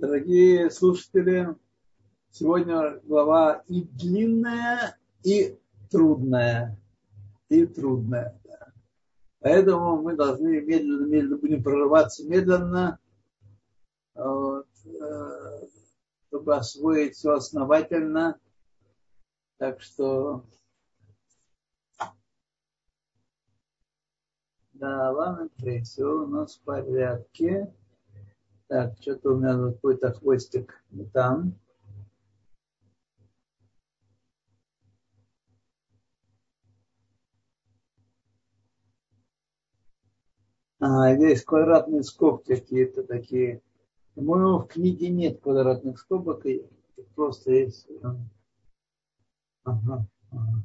Дорогие слушатели, сегодня глава и длинная, и трудная. И трудная. Поэтому мы должны медленно, медленно будем прорываться медленно, вот, э, чтобы освоить все основательно. Так что да, ладно, все у нас в порядке. Так, что-то у меня какой-то хвостик там. А, здесь квадратные скобки какие-то такие. По-моему, в книге нет квадратных скобок, просто есть. Ага, ага.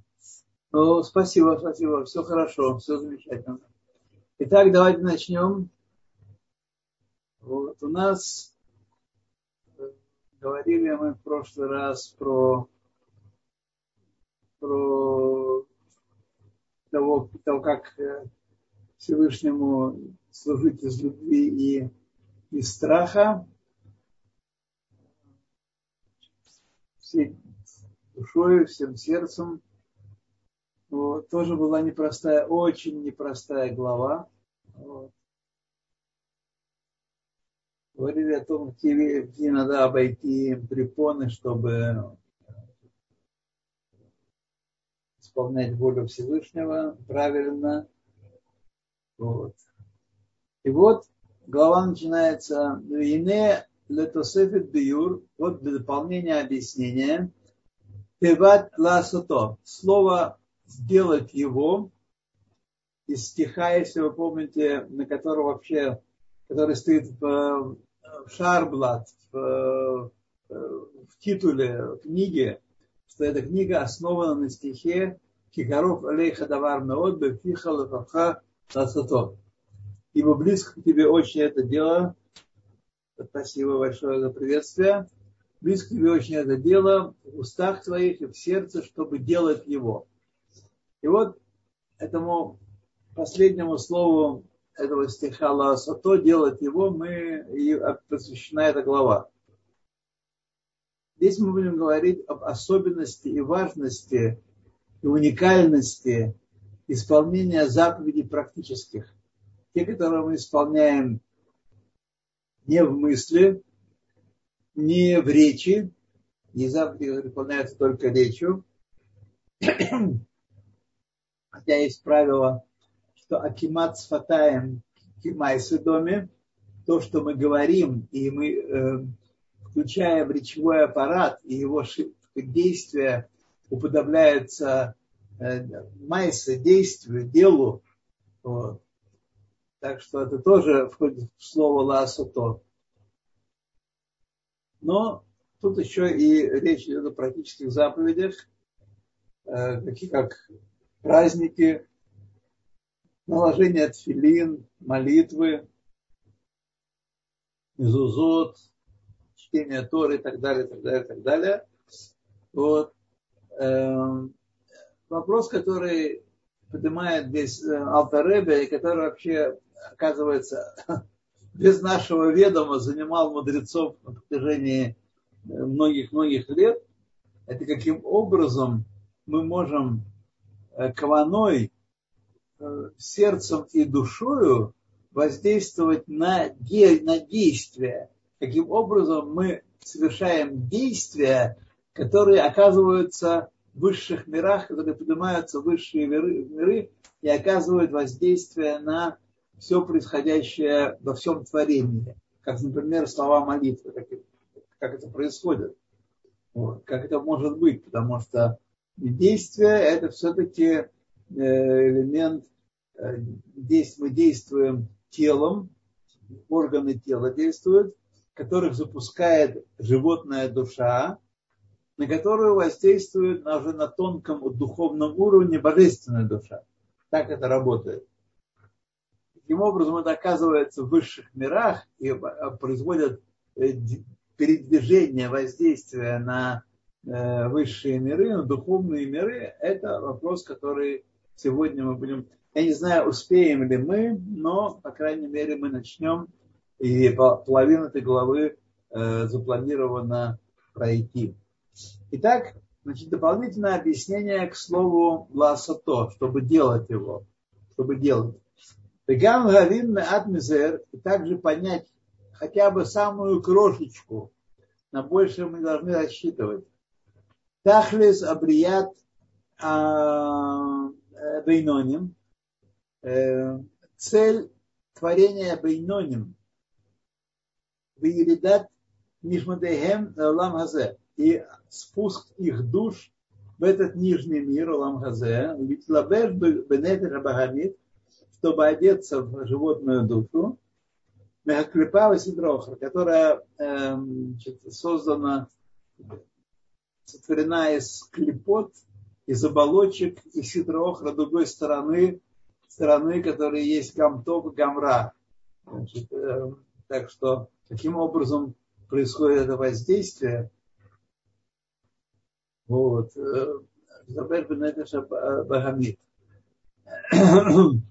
Ну, спасибо, спасибо, все хорошо, все замечательно. Итак, давайте начнем. Вот у нас говорили мы в прошлый раз про, про того, того, как Всевышнему служить из любви и из страха, всей душой, всем сердцем. Вот. Тоже была непростая, очень непростая глава. Вот. Говорили о том, какие, какие надо обойти препоны, чтобы исполнять волю Всевышнего правильно, вот. И вот глава начинается. «Ине летосефет биюр» вот для дополнения объяснения. «Теват ласото» слово «сделать его» из стиха, если вы помните, на котором вообще, который стоит в, в Шарблат, в, в титуле книги, что эта книга основана на стихе Кикаров Алейха Давар Меод Бефиха Лефаха Сасато. Ибо близко к тебе очень это дело. Спасибо большое за приветствие. Близко к тебе очень это дело в устах твоих и в сердце, чтобы делать его. И вот этому последнему слову этого стиха Ласато, делать его, мы и посвящена эта глава. Здесь мы будем говорить об особенности и важности и уникальности исполнения заповедей практических. Те, которые мы исполняем не в мысли, не в речи, не заповеди, выполняются только речью. Хотя есть правило, что акимат с фатаем кимайсы доме, то, что мы говорим, и мы э, включаем речевой аппарат, и его действия уподобляются Э, майса, действию, делу. Вот. Так что это тоже входит в слово ласото. Но тут еще и речь идет о практических заповедях, э, такие как праздники, наложение тфилин, молитвы, мезузот, чтение Торы и так далее, так далее, так далее. Вот. Эм, вопрос, который поднимает здесь э, Алтаребе, и который вообще, оказывается, без нашего ведома занимал мудрецов на протяжении многих-многих лет, это каким образом мы можем э, каваной, э, сердцем и душою воздействовать на, де, на действия. Каким образом мы совершаем действия, которые оказываются высших мирах, которые поднимаются в высшие миры, миры и оказывают воздействие на все происходящее во всем творении. Как, например, слова молитвы, как, как это происходит. Вот, как это может быть, потому что действие это все-таки э, элемент, э, мы действуем телом, органы тела действуют, которых запускает животная душа, на которую воздействует уже на тонком духовном уровне божественная душа. Так это работает. Таким образом, это оказывается в высших мирах и а, производят э, передвижение, воздействие на э, высшие миры, на духовные миры. Это вопрос, который сегодня мы будем... Я не знаю, успеем ли мы, но, по крайней мере, мы начнем. И половину этой главы э, запланировано пройти. Итак, значит, дополнительное объяснение к слову ласото, чтобы делать его, чтобы делать. Меат мизер, и также понять хотя бы самую крошечку, на большее мы должны рассчитывать. Тахлис абрият а, э, бейноним, цель творения бейноним, виеридат нишмадехем лам хазе, и спуск их душ в этот нижний мир, лам хазе, лабеш бенефер багамит, чтобы одеться в животную душу, Мехаклипава Сидрохра, которая э, создана, сотворена из клепот, из оболочек и Сидрохра другой стороны, стороны, которые есть Гамтов и Гамра. Значит, э, так что таким образом происходит это воздействие. Вот. Забер Бенетеша Багамид.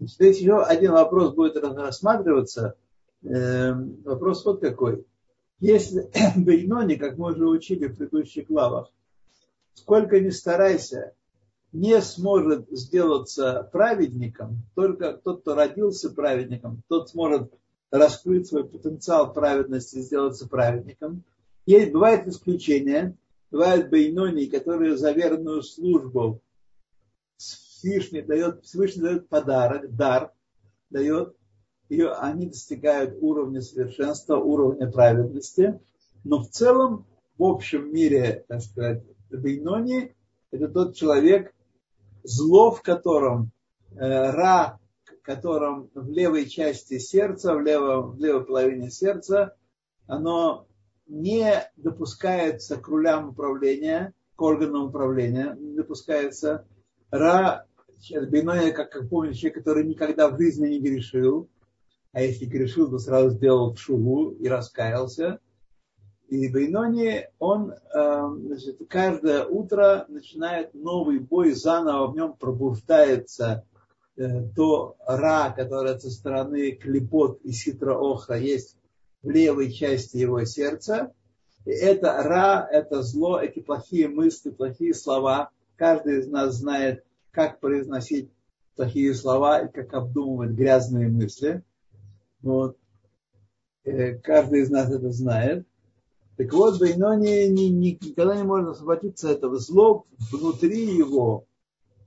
Здесь еще один вопрос будет рассматриваться. Эм, вопрос вот какой. Если Бейнони, как мы уже учили в предыдущих главах, сколько ни старайся, не сможет сделаться праведником, только тот, кто родился праведником, тот сможет раскрыть свой потенциал праведности и сделаться праведником. Есть, бывает исключения, бывают бейнони, которые за верную службу Всевышний дает, Всевышний дает подарок, дар, дает, и они достигают уровня совершенства, уровня праведности. Но в целом, в общем мире, так сказать, Бейнони, это тот человек, зло в котором, э, ра, в котором в левой части сердца, в, левом, в левой половине сердца, оно не допускается к рулям управления, к органам управления, не допускается. Ра Бейноя, как, как помните, человек, который никогда в жизни не грешил, а если грешил, то сразу сделал шуву и раскаялся. И Бейнони, он эм, значит, каждое утро начинает новый бой, заново в нем пробуждается э, то ра, которое со стороны клепот и ситра охра есть в левой части его сердца. И это ра, это зло, эти плохие мысли, плохие слова. Каждый из нас знает, как произносить плохие слова и как обдумывать грязные мысли. Вот. Э, каждый из нас это знает. Так вот, Бейнони ни, ни, никогда не может освободиться от этого. Зло внутри его,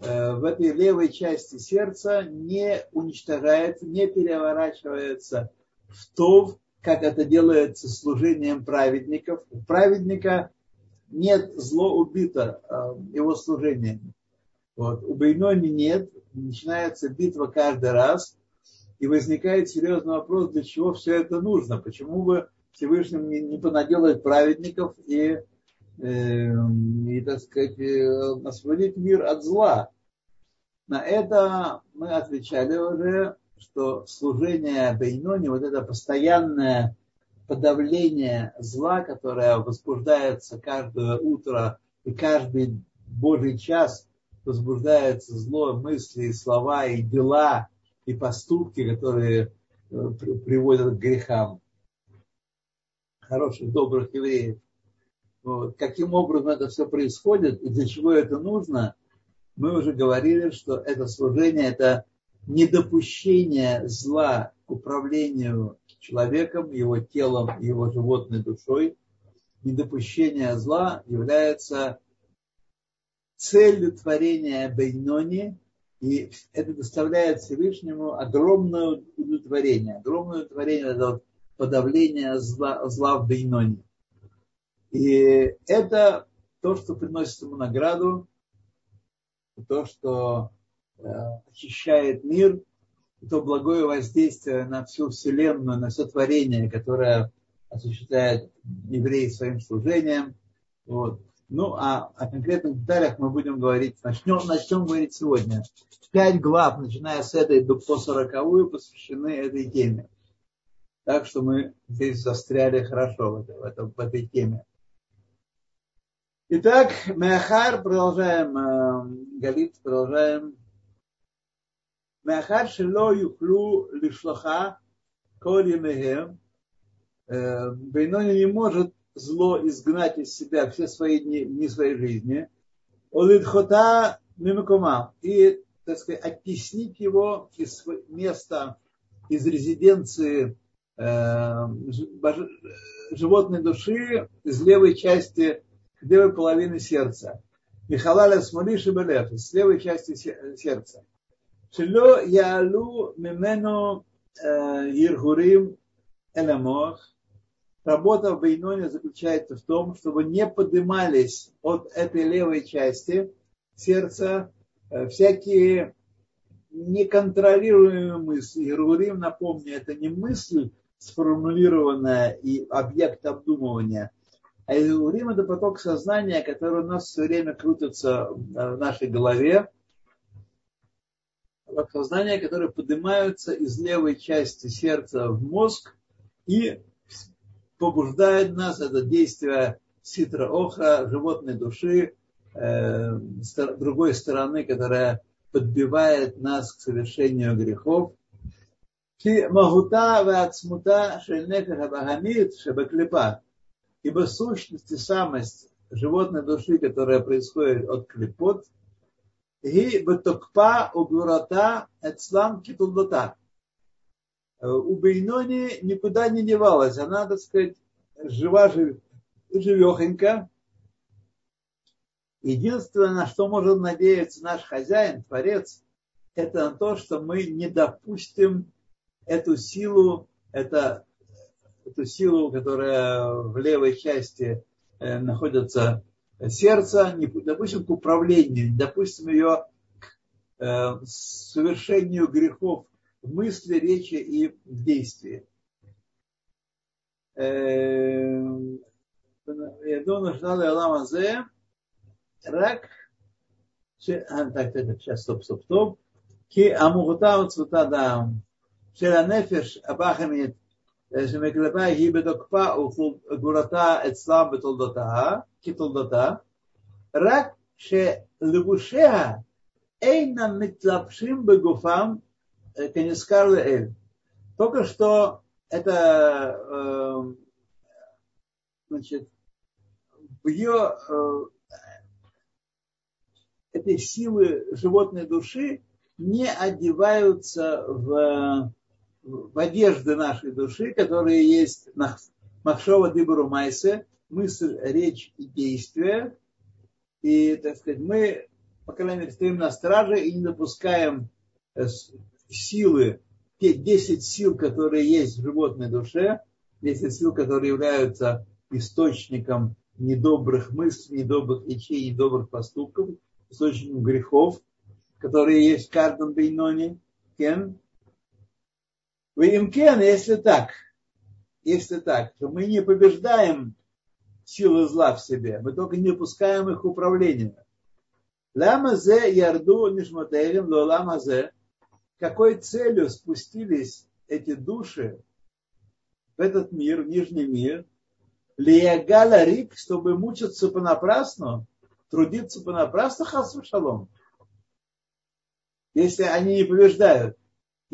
э, в этой левой части сердца, не уничтожается, не переворачивается в то, как это делается служением праведников. У праведника нет зло убито э, его служением. Вот. У Бейнони нет, начинается битва каждый раз, и возникает серьезный вопрос, для чего все это нужно, почему бы Всевышним не, понаделать праведников и, э, и, так сказать, э, освободить мир от зла. На это мы отвечали уже, что служение Бейнони, вот это постоянное подавление зла, которое возбуждается каждое утро и каждый Божий час возбуждается зло, мысли, слова и дела, и поступки, которые э, приводят к грехам хороших, добрых евреев. Вот. Каким образом это все происходит и для чего это нужно, мы уже говорили, что это служение, это недопущение зла к управлению человеком, его телом, его животной душой. Недопущение зла является целью творения Бейнони, и это доставляет Всевышнему огромное удовлетворение. Огромное удовлетворение это подавление зла, зла в Бейноне. И это то, что приносит ему награду, то, что э, очищает мир, то благое воздействие на всю Вселенную, на все творение, которое осуществляет евреи своим служением. Вот. Ну, а о конкретных деталях мы будем говорить, начнем, начнем говорить сегодня. Пять глав, начиная с этой до по сороковую, посвящены этой теме. Так что мы здесь застряли хорошо в, этой, в, этой, в этой теме. Итак, Меахар, продолжаем, э, Галит, продолжаем. Меахар шело юхлу лишлаха Коли Мехем, Бейнони не может зло изгнать из себя все свои дни, дни своей жизни. Олидхота мимакума. И, так сказать, оттеснить его из места, из резиденции животной души из левой части, левой половины сердца. Михалаля смолиши белев, с левой части сердца. Шило яалу мимену иргурим эламох. Работа в Бейноне заключается в том, чтобы не поднимались от этой левой части сердца всякие неконтролируемые мысли. Иргурим, напомню, это не мысль, сформулированная и объект обдумывания, а Иргурим это поток сознания, который у нас все время крутится в нашей голове, поток сознания, которые поднимаются из левой части сердца в мозг и побуждает нас это действие ситра охра, животной души, э, другой стороны, которая подбивает нас к совершению грехов. Магута вацмута шельнефеха багамит шебеклипа. Ибо сущность и самость животной души, которая происходит от клепот, и бетокпа угурата эцлам китулдота у Бейнони никуда не девалась. Она, так сказать, жива, живехонька. Единственное, на что может надеяться наш хозяин, Творец, это на то, что мы не допустим эту силу, это, эту силу, которая в левой части э, находится сердце, не допустим к управлению, не допустим ее к э, совершению грехов в мысли, речи и в действии. ידעו נשנה לעולם הזה רק, ש... так, так, сейчас, стоп, стоп, стоп, כי אמורתה וצבותה דם Шеранефеш Абахамит Шемеклепа Гибетокпа Гурата Эцлам Бетолдота Китолдота Рак Шелевушеа Эйнам Митлапшим Бегуфам Кенискарле Эль. Только что это значит, в ее этой силы животной души не одеваются в в одежды нашей души, которые есть Махшова Дибару Майсе, мысль, речь и действие. И, так сказать, мы, по крайней мере, стоим на страже и не допускаем силы, те 10 сил, которые есть в животной душе, 10 сил, которые являются источником недобрых мыслей, недобрых речей, недобрых поступков, источником грехов, которые есть в каждом бейноне. Кен. Вы им кен, если так, если так, то мы не побеждаем силы зла в себе, мы только не пускаем их управление. Лама зе ярду нишмотелем до лама зе какой целью спустились эти души в этот мир, в нижний мир, Лиягала Рик, чтобы мучиться понапрасну, трудиться понапрасну, хасу шалом. Если они не побеждают,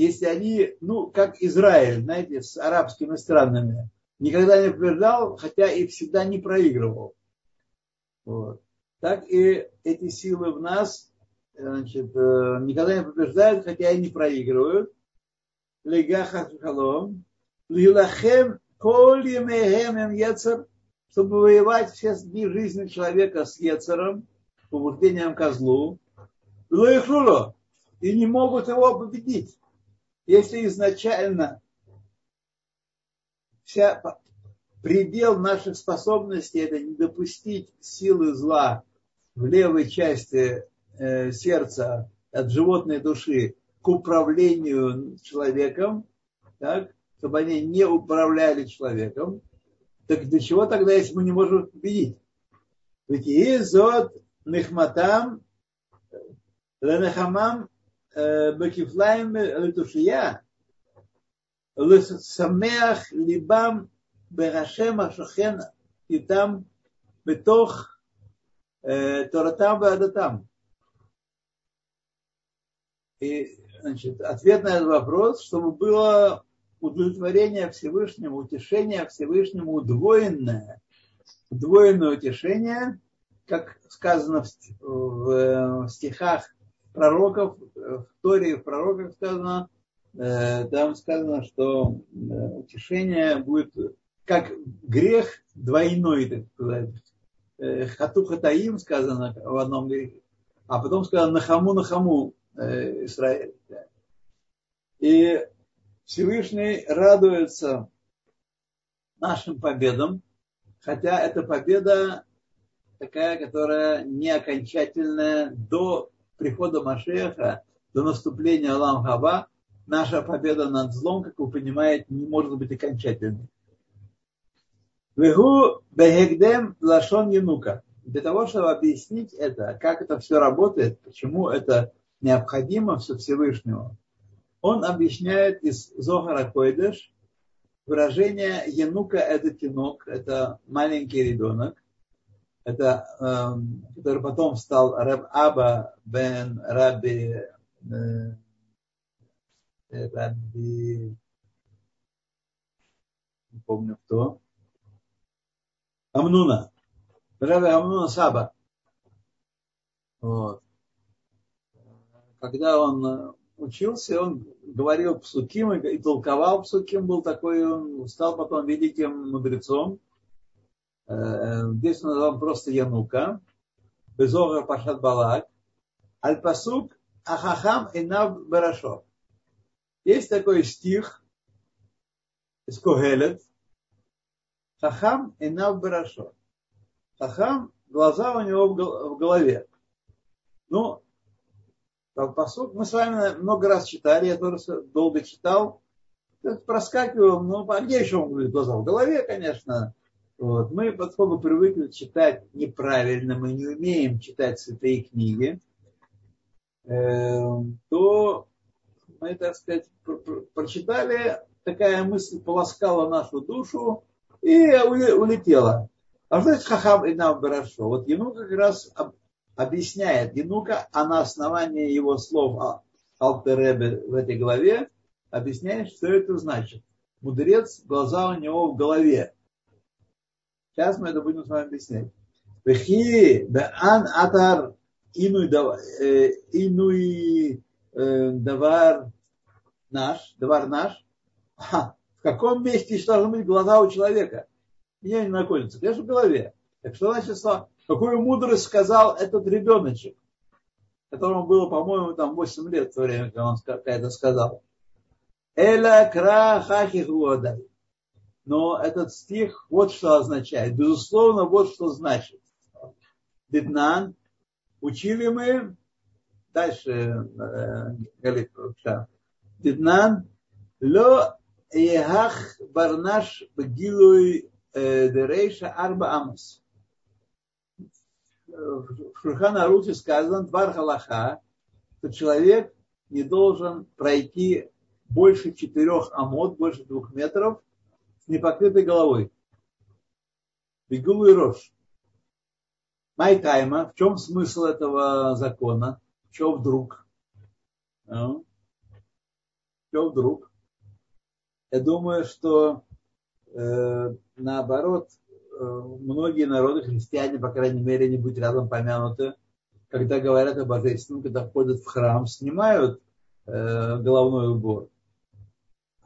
если они, ну, как Израиль, знаете, с арабскими странами, никогда не побеждал, хотя и всегда не проигрывал. Вот. Так и эти силы в нас значит, э, никогда не побеждают, хотя и не проигрывают. Легаха халом. Лилахем коль емехем ецер, чтобы воевать все дни жизни человека с ецером, побуждением козлу. Лоихлуло. И не могут его победить. Если изначально вся предел наших способностей это не допустить силы зла в левой части Э, сердца, от животной души к управлению человеком, так, чтобы они не управляли человеком, так для чего тогда, если мы не можем победить? Ведь изот нехматам э, Э, Бекифлаем Летушия, э, Лесамеах Либам Берашем Ашахен и там Бетох э, Торатам Бадатам. И значит, ответ на этот вопрос, чтобы было удовлетворение Всевышнему, утешение Всевышнему удвоенное, удвоенное утешение, как сказано в, в, в стихах пророков, в Торе в пророках сказано, э, там сказано, что э, утешение будет как грех двойной, так сказать. Э, Хату хатаим сказано в одном грехе, а потом сказано нахаму нахаму Израиль. И Всевышний радуется нашим победам, хотя эта победа такая, которая не окончательная до прихода Машеха, до наступления Алам Хаба, наша победа над злом, как вы понимаете, не может быть окончательной. Вегу бегегдем лашон янука. Для того, чтобы объяснить это, как это все работает, почему это необходимо все Всевышнего, он объясняет из Зохара Койдыш выражение Янука это тинок, это маленький ребенок, это, эм, который потом стал Раб Аба бен Раби э, Раби не помню кто, Амнуна, Раби Амнуна Саба. Вот. Когда он учился, он говорил псуким и толковал псуким, был такой, он стал потом великим мудрецом. Э, здесь он назвал просто Янука. Безогар Пашат Балак. Аль-Пасук Ахахам и Нав Барашо. Есть такой стих из Когелет. Хахам и Нав Барашо. Хахам, глаза у него в голове. Ну, посуд мы с вами много раз читали, я тоже долго читал. Проскакивал, ну, а где еще он говорит глаза? В голове, конечно. Вот. Мы, поскольку привыкли читать неправильно, мы не умеем читать святые книги, э, то мы, так сказать, прочитали, такая мысль полоскала нашу душу и улетела. А что значит хахам и нам хорошо? Вот ему как раз объясняет Янука, а на основании его слов Алтеребе в этой главе объясняет, что это значит. Мудрец, глаза у него в голове. Сейчас мы это будем с вами объяснять. Вехи беан атар инуй э, э, давар наш, давар наш. в каком месте должны быть глаза у человека? Где они находятся? Конечно, в голове. Так что значит Какую мудрость сказал этот ребеночек, которому было, по-моему, там 8 лет в то время, когда он это сказал. Эля кра хахих Но этот стих вот что означает. Безусловно, вот что значит. Беднан. Учили мы. Дальше э, говорит Беднан. Ло ехах барнаш бгилуй э, дерейша арба амус в Шурхана Руте сказано, твар халаха, что человек не должен пройти больше четырех амод, больше двух метров с непокрытой головой. Бегулу и рожь. Майтайма, в чем смысл этого закона? Что вдруг? А? Что вдруг? Я думаю, что э, наоборот, Э, многие народы, христиане, по крайней мере, не будь рядом помянуты, когда говорят о божественном, когда входят в храм, снимают э, головной убор.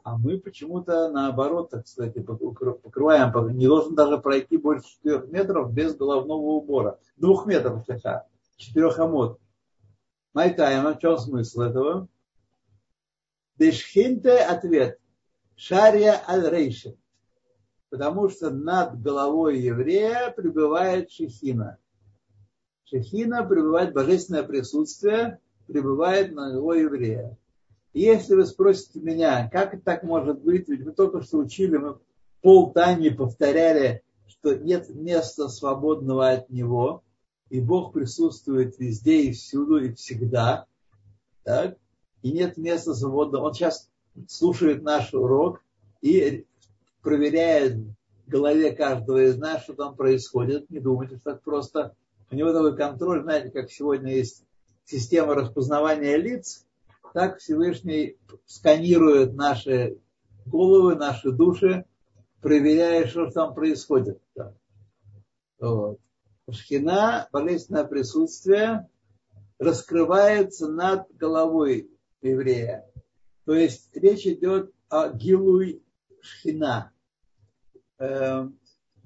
А мы почему-то наоборот, так сказать, покрываем, не должен даже пройти больше 4 метров без головного убора. Двух метров слегка, четырех амод. Майтайма, в чем смысл этого? Дешхинте ответ. Шария аль рейшин потому что над головой еврея пребывает шехина. Шехина пребывает, божественное присутствие пребывает на головой еврея. Если вы спросите меня, как так может быть, ведь мы только что учили, мы полтайми повторяли, что нет места свободного от него, и Бог присутствует везде и всюду и всегда, так? и нет места свободного. Он сейчас слушает наш урок и проверяет в голове каждого из нас, что там происходит. Не думайте, что так просто. У него такой контроль, знаете, как сегодня есть система распознавания лиц, так Всевышний сканирует наши головы, наши души, проверяя, что там происходит. Вот. Шхина, божественное присутствие, раскрывается над головой еврея. То есть речь идет о гилуй шхина. Эм,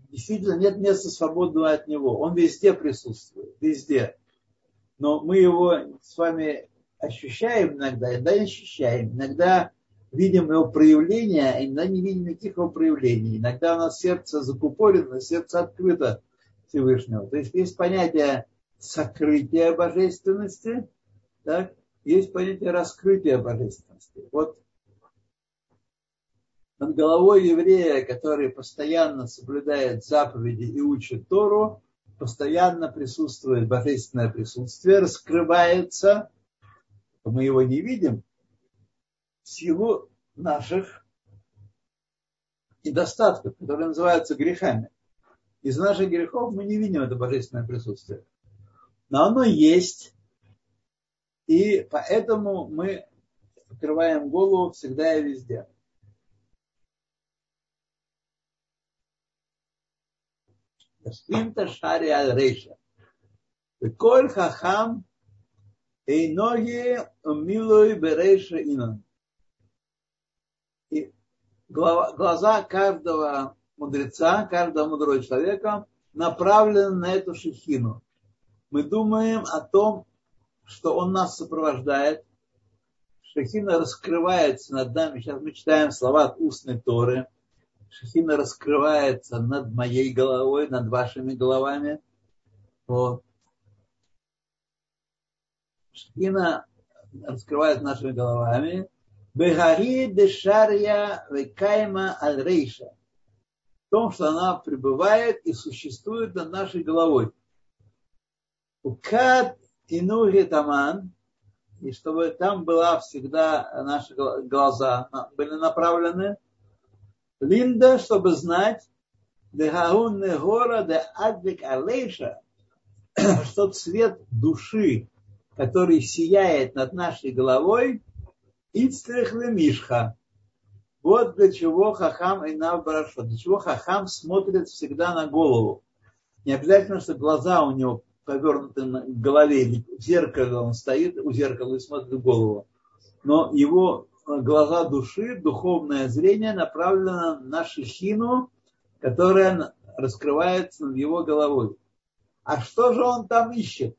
действительно нет места свободного от него. Он везде присутствует, везде. Но мы его с вами ощущаем иногда, иногда не ощущаем. Иногда видим его проявления, а иногда не видим никаких его проявлений. Иногда у нас сердце закупорено, сердце открыто Всевышнего. То есть есть понятие сокрытия божественности, так, есть понятие раскрытия божественности. Вот над головой еврея, который постоянно соблюдает заповеди и учит Тору, постоянно присутствует божественное присутствие, раскрывается, мы его не видим, в силу наших недостатков, которые называются грехами. Из наших грехов мы не видим это божественное присутствие. Но оно есть, и поэтому мы открываем голову всегда и везде. Ташкинта шари аль рейша. Коль хахам и ноги милой берейша инан. И глаза каждого мудреца, каждого мудрого человека направлены на эту шехину. Мы думаем о том, что он нас сопровождает. Шехина раскрывается над нами. Сейчас мы читаем слова от устной Торы – Шехина раскрывается над моей головой, над вашими головами. Вот. Шехина раскрывает нашими головами. Бегари дешария векайма аль рейша. В том, что она пребывает и существует над нашей головой. Укат инуги таман. И чтобы там была всегда наши глаза были направлены Линда, чтобы знать, гора адлик алейша, что цвет души, который сияет над нашей головой, ицтрих мишха. Вот для чего хахам и навбарашот. Для чего хахам смотрит всегда на голову. Не обязательно, что глаза у него повернуты на голове. В зеркале он стоит у зеркала и смотрит в голову. Но его глаза души, духовное зрение направлено на шихину, которая раскрывается над его головой. А что же он там ищет?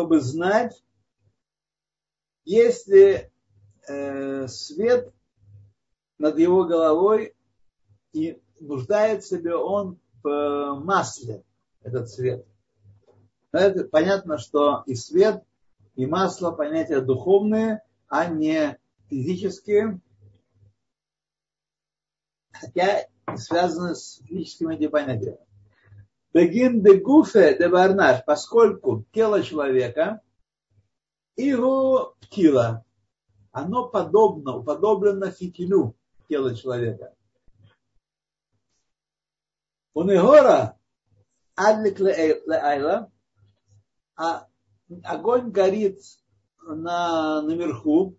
Чтобы знать, если э, свет над его головой и нуждается ли он в масле, этот свет. Это понятно, что и свет, и масло понятия духовные, а не физические, хотя связаны с физическими этими понятиями. Бегин де гуфе де барнаш, поскольку тело человека, его птила, оно подобно, уподоблено фитилю тела человека. У Негора адлик леайла, а огонь горит на, наверху,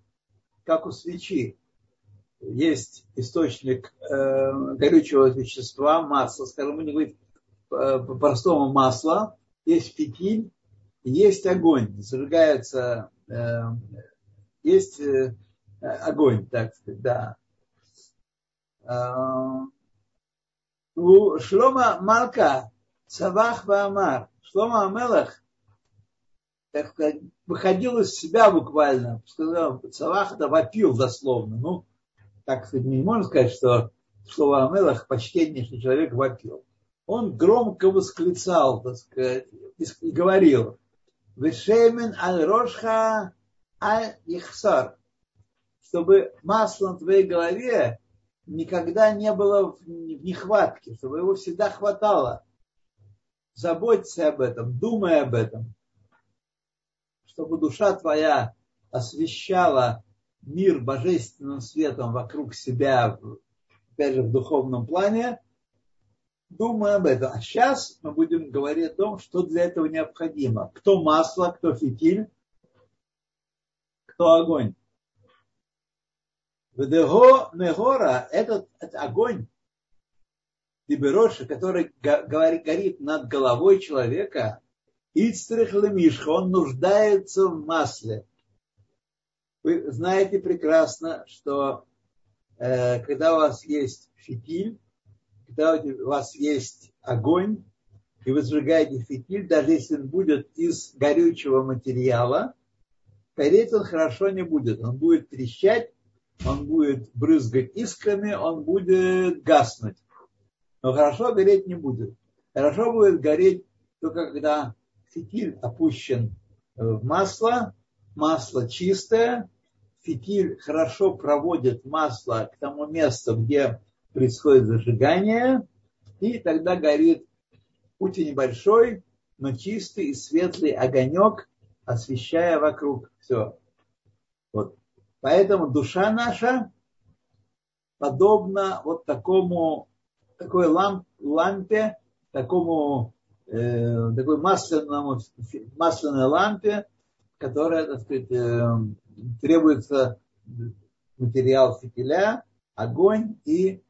как у свечи. Есть источник э, горючего вещества, масла, скажем, мы не говорим э, по-простому масло, есть фитиль, есть огонь, зажигается, э, есть э, огонь, так сказать, да. У Шлома Малка Савах Ваамар, Шлома Амелах так сказать, выходил из себя буквально. Сказал, Цавах это вопил дословно. Ну, так сказать, не можно сказать, что слово Амелах почтеннейший человек вопил. Он громко восклицал, так сказать, и говорил, Вешемен аль рошха аль ихсар, чтобы масло на твоей голове никогда не было в нехватке, чтобы его всегда хватало. Заботься об этом, думай об этом чтобы душа твоя освещала мир божественным светом вокруг себя, опять же, в духовном плане, думай об этом. А сейчас мы будем говорить о том, что для этого необходимо. Кто масло, кто фитиль, кто огонь. Ведего негора, этот, этот огонь, Дибероша, который горит над головой человека, Ицтрих он нуждается в масле. Вы знаете прекрасно, что э, когда у вас есть фитиль, когда у вас есть огонь, и вы сжигаете фитиль, даже если он будет из горючего материала, гореть он хорошо не будет. Он будет трещать, он будет брызгать искрами, он будет гаснуть. Но хорошо гореть не будет. Хорошо будет гореть только когда фитиль опущен в масло, масло чистое, фитиль хорошо проводит масло к тому месту, где происходит зажигание, и тогда горит путь небольшой, но чистый и светлый огонек, освещая вокруг все. Вот. Поэтому душа наша подобна вот такому, такой ламп, лампе, такому, э, такой масляному, масляной лампе, которая, так сказать, э, требуется материал фитиля, огонь и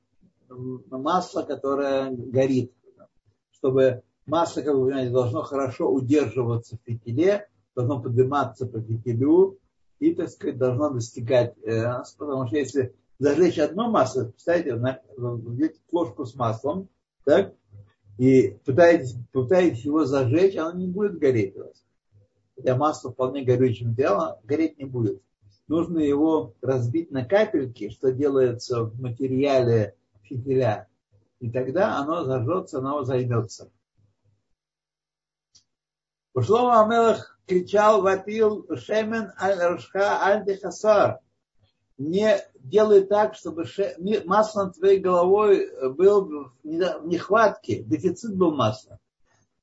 масло, которое горит. Чтобы масло, как вы понимаете, должно хорошо удерживаться в фитиле, должно подниматься по фитилю и, так сказать, должно достигать, э, потому что если зажечь одно масло, представьте, взять ложку с маслом, так, и пытаетесь, пытаетесь его зажечь, оно не будет гореть у вас. Хотя масло вполне горючий материал, гореть не будет. Нужно его разбить на капельки, что делается в материале фитиля. И тогда оно зажжется, оно займется. Ушлома Амелах кричал, вопил, Шемен аль-Рашха аль-Дехасар. Не делай так, чтобы ше... масло над твоей головой был в нехватке, дефицит был масла.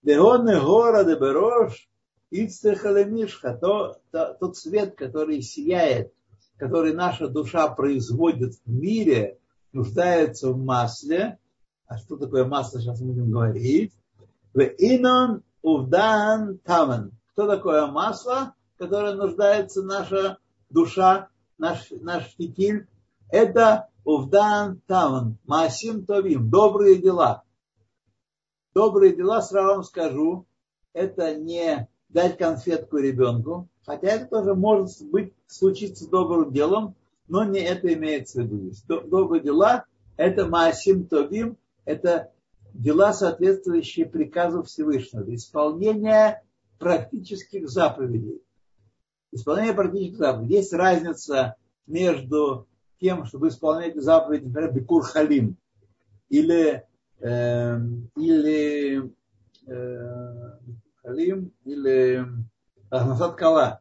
Дегоны гора де берош, ицтехалемишха, то, то, тот свет, который сияет, который наша душа производит в мире, нуждается в масле. А что такое масло, сейчас мы будем говорить. В инон увдан таван. Что такое масло, которое нуждается наша душа, наш, наш фитиль? Это увдан таван. Масим товим. Добрые дела. Добрые дела, сразу вам скажу, это не дать конфетку ребенку, хотя это тоже может быть случиться добрым делом, но не это имеется в виду. Добрые дела – это маасим товим, это дела, соответствующие приказу Всевышнего, исполнение практических заповедей. Исполнение практических заповедей. Есть разница между тем, чтобы исполнять заповеди, например, Бекур Халим, или, э, или э, Халим, или Ахнасад Кала.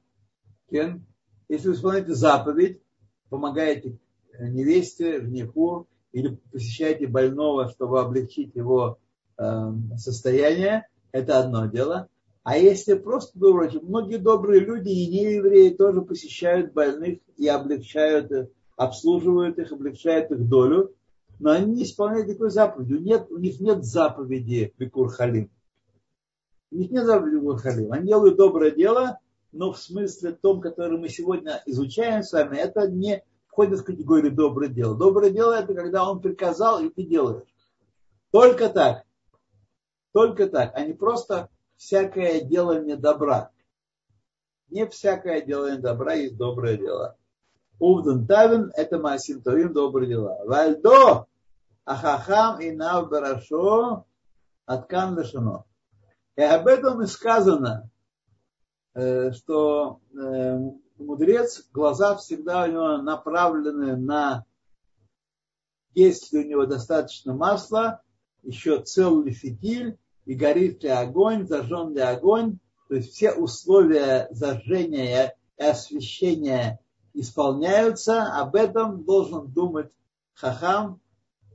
Если вы исполняете заповедь, помогаете невесте, жениху, или посещаете больного, чтобы облегчить его э, состояние, это одно дело. А если просто добрый, многие добрые люди и не евреи тоже посещают больных и облегчают их, обслуживают их, облегчают их долю, но они не исполняют такой заповеди. Нет, у них нет заповеди Бекур Халим. У них нет заповеди Бекур Халим. Они делают доброе дело, но в смысле том, который мы сегодня изучаем с вами, это не входит в категорию доброе дело. Доброе дело это когда он приказал, и ты делаешь. Только так. Только так, а не просто всякое делание добра. Не всякое делание добра есть доброе дело. Увден тавин – это масим тавим добрые дела. Вальдо ахахам и нав барашо аткан лешано. И об этом и сказано, что э, мудрец, глаза всегда у него направлены на, если у него достаточно масла, еще целый фитиль, и горит ли огонь, зажжен ли огонь, то есть все условия зажжения и освещения исполняются, об этом должен думать хахам,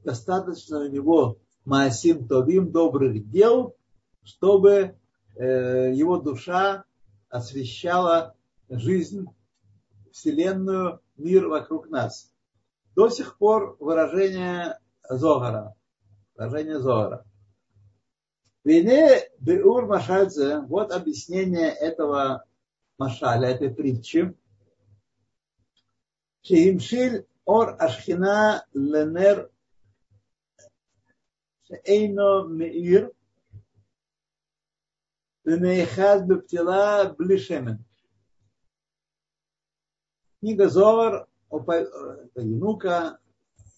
достаточно у него маасим тобим, добрых дел, чтобы э, его душа освещала жизнь, Вселенную, мир вокруг нас. До сих пор выражение Зогара. Выражение Зогара. Вине Беур Машальзе, вот объяснение этого Машаля, этой притчи. Шеимшиль ор ашхина ленер эйно меир ленейхаз бептила блишемен. Книга Зор Янука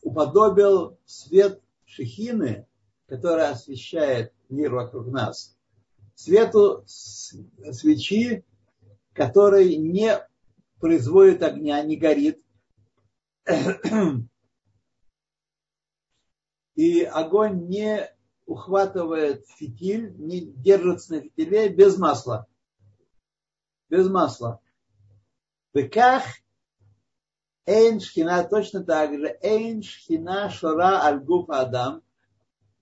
уподобил свет шехины, который освещает мир вокруг нас, свету свечи, который не производит огня, не горит. И огонь не ухватывает фитиль, не держится на фитиле без масла. Без масла. Беках Эйн шхина точно так же. Эйн шхина альгуф адам.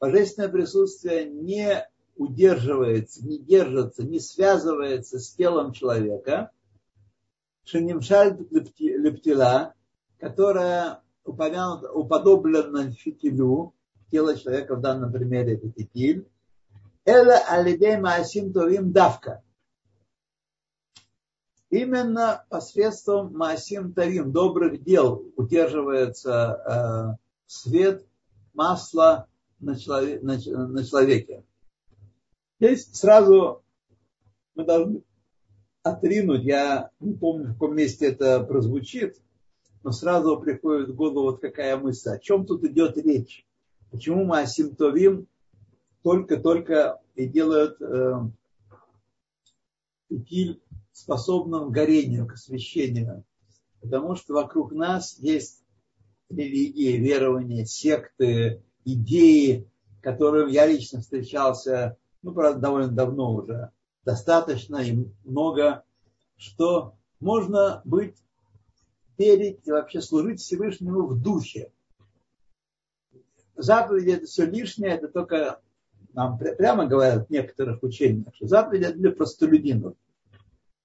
Божественное присутствие не удерживается, не держится, не связывается с телом человека. Шенимшаль лептила, которая упомянута, уподоблена фитилю, тело человека в данном примере это фитиль. Эла алидей маасим товим давка Именно посредством Маасим Тавим, добрых дел, удерживается э, свет масла на, человек, на, на человеке. Здесь сразу мы должны отринуть, я не помню, в каком месте это прозвучит, но сразу приходит в голову вот какая мысль. О чем тут идет речь? Почему Маасим Товим только-только и делают э, способным к горению, к освещению. Потому что вокруг нас есть религии, верования, секты, идеи, которым я лично встречался, ну, правда, довольно давно уже, достаточно и много, что можно быть, верить и вообще служить Всевышнему в духе. Заповеди это все лишнее, это только нам прямо говорят в некоторых учениях, что заповеди это для простолюдинов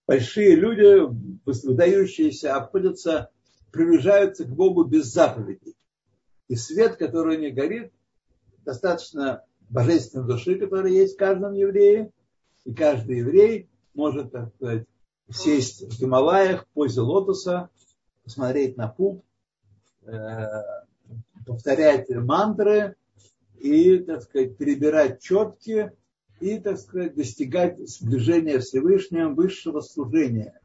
большие люди, выдающиеся, обходятся, приближаются к Богу без заповедей. И свет, который не горит, достаточно божественной души, которая есть в каждом еврее. И каждый еврей может, так сказать, сесть в Гималаях в позе лотоса, посмотреть на пуп, э, повторять мантры и, так сказать, перебирать четки и, так сказать, достигать сближения Всевышнего, высшего служения.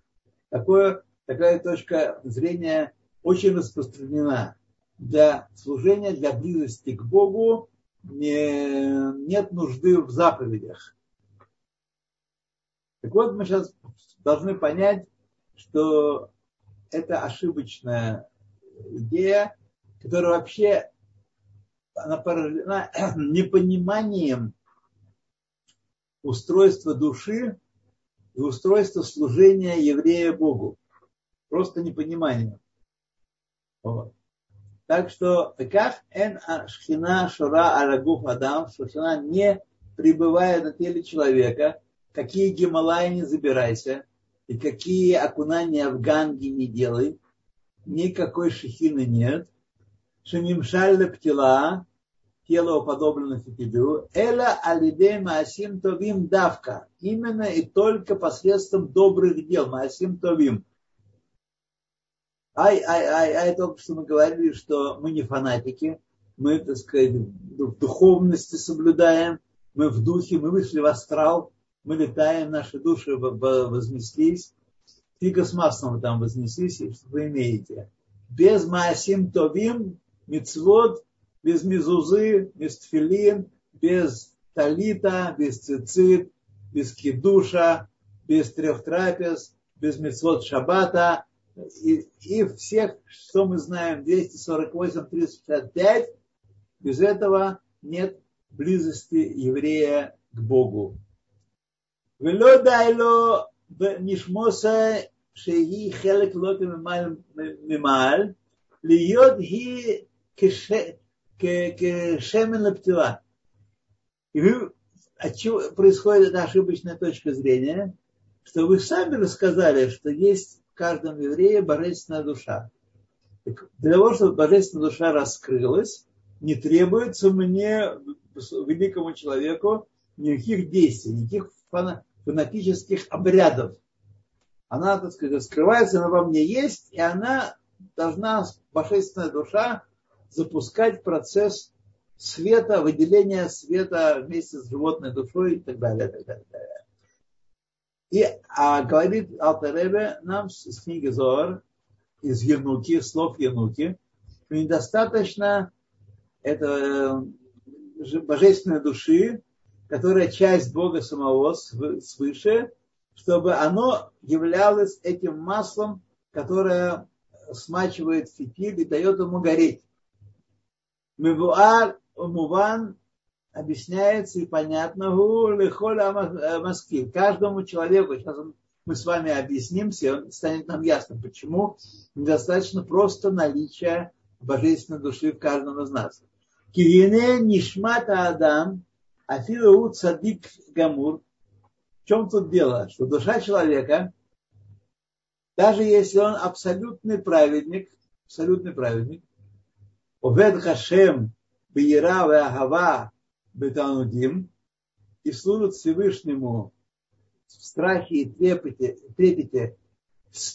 Такое, такая точка зрения очень распространена. Для служения, для близости к Богу не, нет нужды в заповедях. Так вот, мы сейчас должны понять, что это ошибочная идея, которая вообще она порождена непониманием устройство души и устройство служения еврея Богу. Просто непонимание. Вот. Так что как эн шхина шура арагуф адам, шхина не пребывая на теле человека, какие Гималаи не забирайся, и какие окунания в Ганги не делай, никакой шехины нет. Шенимшаль птила, тело уподоблено фитилю, эла алиде маасим товим давка, именно и только посредством добрых дел, маасим товим. Ай, ай, ай, ай, только что мы говорили, что мы не фанатики, мы, так сказать, в духовности соблюдаем, мы в духе, мы вышли в астрал, мы летаем, наши души вознеслись, фига с маслом там вознеслись, что вы имеете. Без маасим товим, мицвод, без мезузы, без тфилин, без талита, без цицит, без кидуша, без трех трапез, без мецвод шабата и, и всех, что мы знаем, 248, 365, без этого нет близости еврея к Богу. ולא די לו נשמוסה שהיא חלק לא ממעל, להיות היא кешемен лептила. И вы, от чего происходит эта ошибочная точка зрения, что вы сами рассказали, что есть в каждом еврее божественная душа. Для того, чтобы божественная душа раскрылась, не требуется мне, великому человеку, никаких действий, никаких фанатических обрядов. Она, так сказать, раскрывается, она во мне есть, и она должна божественная душа запускать процесс света, выделения света вместе с животной душой и так далее. Так далее, так далее. и а, говорит Алтеребе нам из книги Зор, из Януки, слов Януки, что недостаточно это э, божественной души, которая часть Бога самого свыше, чтобы оно являлось этим маслом, которое смачивает фитиль и дает ему гореть. Мевуар Муван объясняется и понятно маскил. Каждому человеку, сейчас мы с вами объяснимся, станет нам ясно, почему недостаточно просто наличия божественной души в каждом из нас. Кирине нишмата адам, афилу цадик гамур. В чем тут дело? Что душа человека, даже если он абсолютный праведник, абсолютный праведник, Овед Хашем Бейра Веахава Бетанудим и служит Всевышнему в страхе и трепете, трепете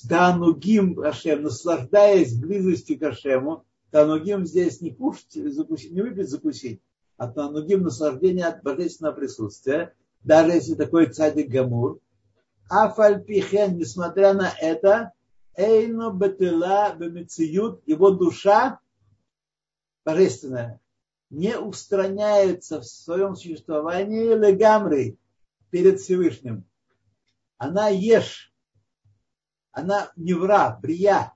Танугим Хашем, наслаждаясь близостью к Хашему. Танугим здесь не кушать, закусить, не выпить, закусить, а Танугим наслаждение от божественного присутствия, даже если такой цадик Гамур. Афальпихен, несмотря на это, Эйно Бетела Бемециют, его душа божественная, не устраняется в своем существовании легамры перед Всевышним. Она ешь, она невра, брия,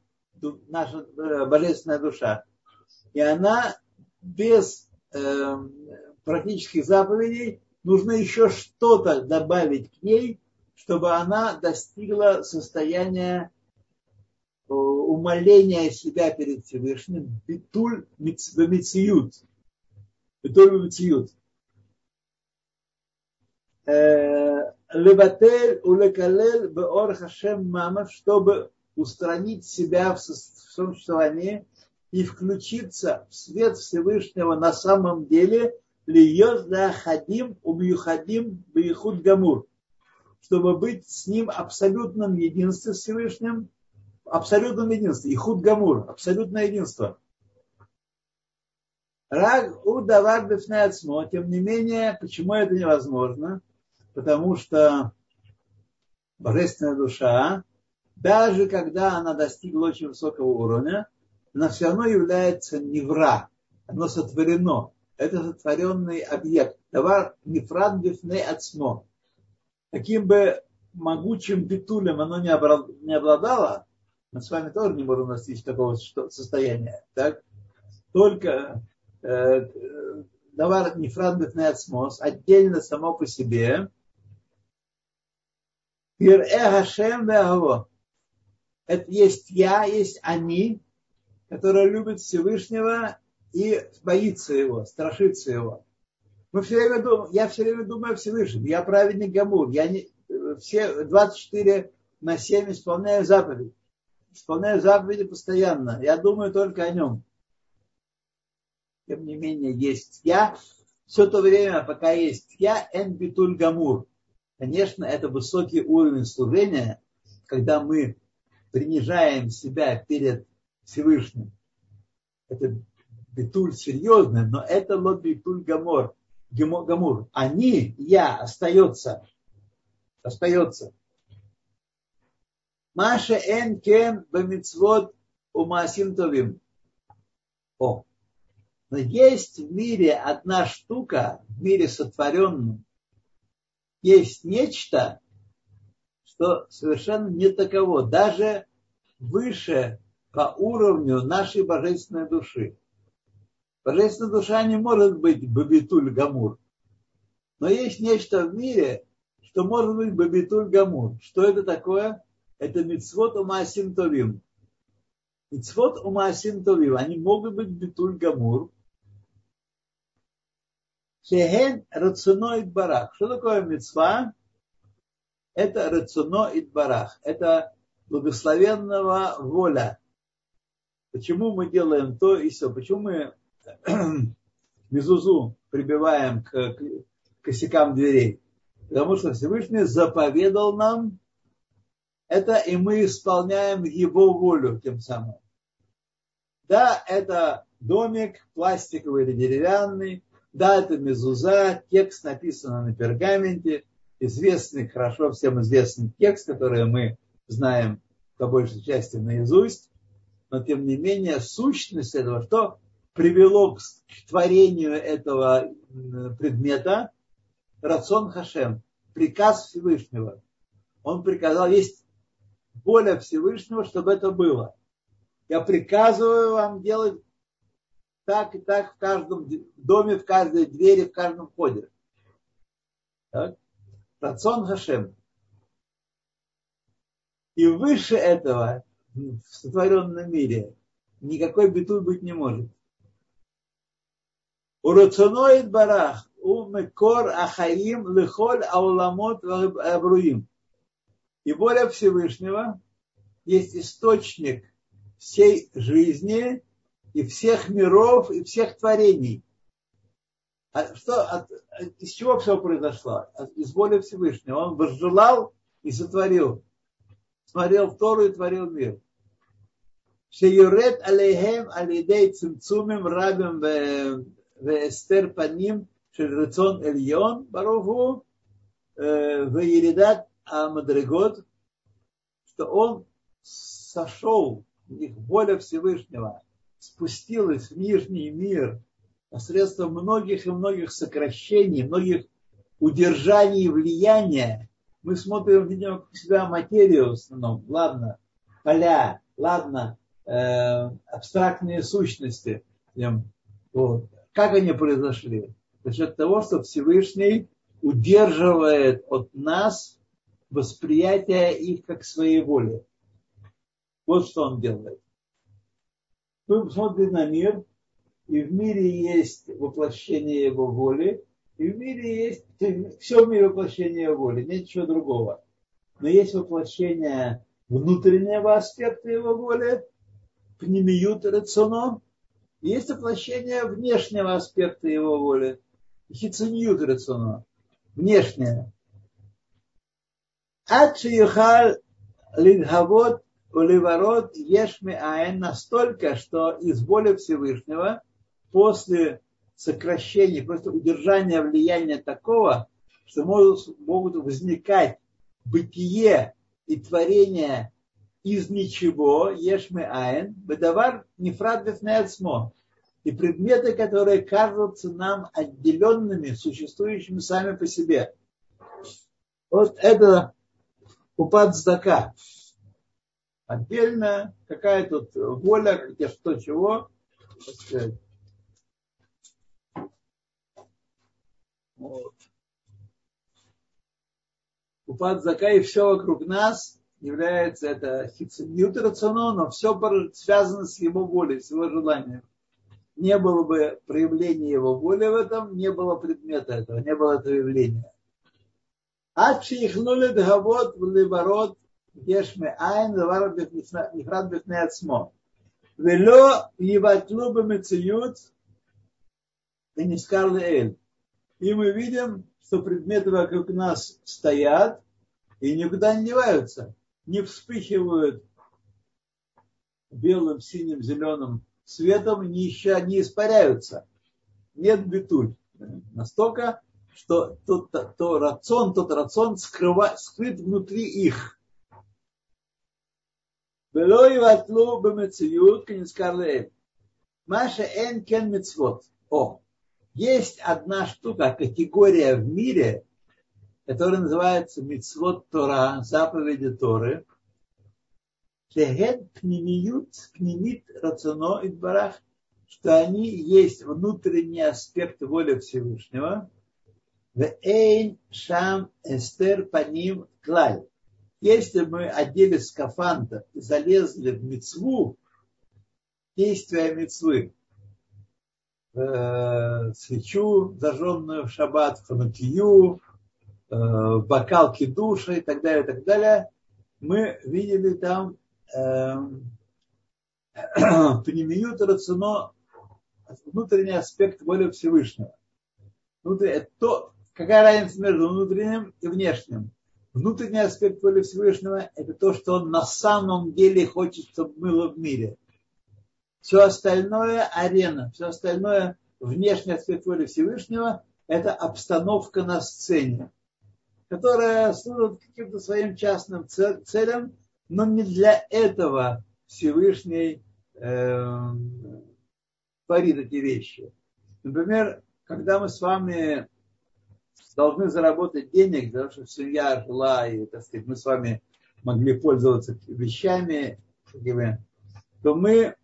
наша э, божественная душа. И она без э, практических заповедей нужно еще что-то добавить к ней, чтобы она достигла состояния э, умоления себя перед Всевышним, битуль мециют, битуль мециют. Э, лебатель улекалел беор хашем мамов, чтобы устранить себя в своем существовании и включиться в свет Всевышнего на самом деле, льет хадим умьюхадим бейхуд гамур, чтобы быть с ним абсолютным единством Всевышним, абсолютном единстве, и худ гамур, абсолютное единство. Раг у давар бифнеацмо, тем не менее, почему это невозможно? Потому что божественная душа, даже когда она достигла очень высокого уровня, она все равно является невра, оно сотворено. Это сотворенный объект. Давар нефрад бифне ацмо. Каким бы могучим битулем оно не обладало, мы с вами тоже не можем достичь такого состояния. Так? Только э, давар нефрад бифне ацмос, отдельно само по себе, это есть я, есть они, которые любят Всевышнего и боится его, страшится его. Мы все время думаем, я все время думаю о Всевышнем. Я праведник Гамур. Я не, все 24 на 7 исполняю заповеди. Исполняю заповеди постоянно. Я думаю только о нем. Тем не менее, есть я. Все то время, пока есть я, эн битуль гамур. Конечно, это высокий уровень служения, когда мы принижаем себя перед Всевышним. Это битуль серьезный, но это лот битуль гамор, гамур. Они, я, остается. Остается. Маша эн кен бамицвод умасим товим. О, но есть в мире одна штука, в мире сотворенном, есть нечто, что совершенно не таково, даже выше по уровню нашей божественной души. Божественная душа не может быть бабитуль гамур. Но есть нечто в мире, что может быть бабитуль гамур. Что это такое? Это мицвод умасим товим. Мицвод умасим товим. Они могут быть битуль гамур. Шехен рациноид барах. Что такое мицва? это рацино и барах, это благословенного воля. Почему мы делаем то и все? Почему мы мезузу прибиваем к косякам дверей? Потому что Всевышний заповедал нам это, и мы исполняем его волю тем самым. Да, это домик пластиковый или деревянный, да, это мезуза, текст написан на пергаменте, известный, хорошо всем известный текст, который мы знаем по большей части наизусть, но тем не менее сущность этого, что привело к творению этого предмета, рацион Хашем, приказ Всевышнего. Он приказал, есть воля Всевышнего, чтобы это было. Я приказываю вам делать так и так в каждом доме, в каждой двери, в каждом входе. Так? Рацион Хашем. И выше этого в сотворенном мире никакой битуй быть не может. Уроцоноид барах у мекор ахаим лихоль ауламот абруим. И воля Всевышнего есть источник всей жизни и всех миров и всех творений. А что, от, из чего все произошло? Из воли Всевышнего. Он возжелал и сотворил. Смотрел в Тору и творил мир. Шеюрет алейхем алидей цимцумим рабим вестер паним шельрецон эльон баруху э, вееридат Амадригот, что он сошел, у них воля Всевышнего спустилась в нижний мир посредством многих и многих сокращений, многих удержаний влияния. Мы смотрим, видим себя материю в основном, ладно, поля, ладно, э, абстрактные сущности. Вот. Как они произошли? За счет того, что Всевышний удерживает от нас восприятие их как своей воли. Вот что он делает. Мы посмотрим на мир, и в мире есть воплощение его воли, и в мире есть, все в мире воплощение воли, нет ничего другого. Но есть воплощение внутреннего аспекта его воли, пнемиют рационом, есть воплощение внешнего аспекта его воли, хициньют рационом, внешнее. Ад шиюхаль лидхавот уливарот ешми айн настолько, что из воли Всевышнего после сокращения, просто удержания влияния такого, что могут, могут возникать бытие и творение из ничего, ешмы айн, бедавар нефрат бефнеацмо. И предметы, которые кажутся нам отделенными, существующими сами по себе. Вот это упад здака. Отдельно, какая тут воля, где что чего. Вот. Упад зака и все вокруг нас является это хициньют рационо, но все связано с его волей, с его желанием. Не было бы проявления его воли в этом, не было предмета этого, не было этого явления. עד שיכלו לדהבות ולברוד יש מאין דבר נפרד בפני עצמו ולא יבטלו במציאות ונזכר לאל. И мы видим, что предметы вокруг нас стоят и никуда не деваются не вспыхивают белым, синим, зеленым цветом, не, еще, не испаряются. Нет битуль. Настолько, что тот, то рацион, тот рацион скрыва, скрыт внутри их. ולא יבטלו במציאות כנזכר לאל. מה שאין כן מצוות. О, есть одна штука, категория в мире, который называется Мицвод Тора, заповеди Торы, Шехед пнемиют, пнемит рационо и барах, что они есть внутренний аспект воли Всевышнего, в эйн шам эстер паним клаль. Если мы одели скафандр и залезли в мецву, действия мецвы, э, свечу, зажженную в шаббат, ханукию, Э, бокал кедуша и так далее, и так далее, мы видели там пнемиют рацино, внутренний аспект воли Всевышнего. Внутренний, то, какая разница между внутренним и внешним? Внутренний аспект воли Всевышнего – это то, что он на самом деле хочет, чтобы было в мире. Все остальное арена, все остальное внешний аспект воли Всевышнего – это обстановка на сцене, которая служит каким-то своим частным целям, но не для этого Всевышний э, творит эти вещи. Например, когда мы с вами должны заработать денег, для того, чтобы семья жила, и, так сказать, мы с вами могли пользоваться вещами, то мы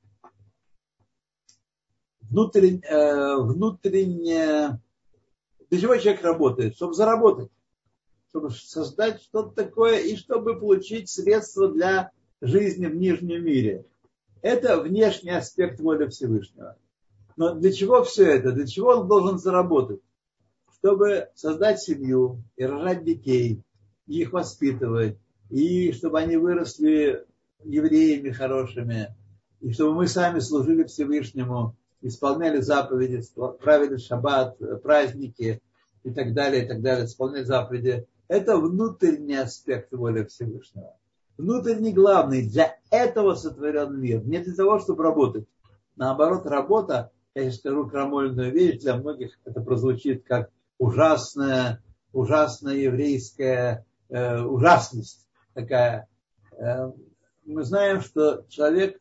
внутренне, э, внутренне для чего человек работает? Чтобы заработать, чтобы создать что-то такое и чтобы получить средства для жизни в нижнем мире. Это внешний аспект воли Всевышнего. Но для чего все это? Для чего он должен заработать? Чтобы создать семью и рожать детей, и их воспитывать, и чтобы они выросли евреями хорошими, и чтобы мы сами служили Всевышнему, исполняли заповеди, правили шаббат, праздники и так далее, и так далее, исполняли заповеди. Это внутренний аспект воли Всевышнего. Внутренний главный. Для этого сотворен мир. Не для того, чтобы работать. Наоборот, работа, я сейчас скажу крамольную вещь, для многих это прозвучит как ужасная, ужасная еврейская э, ужасность такая. Э, мы знаем, что человек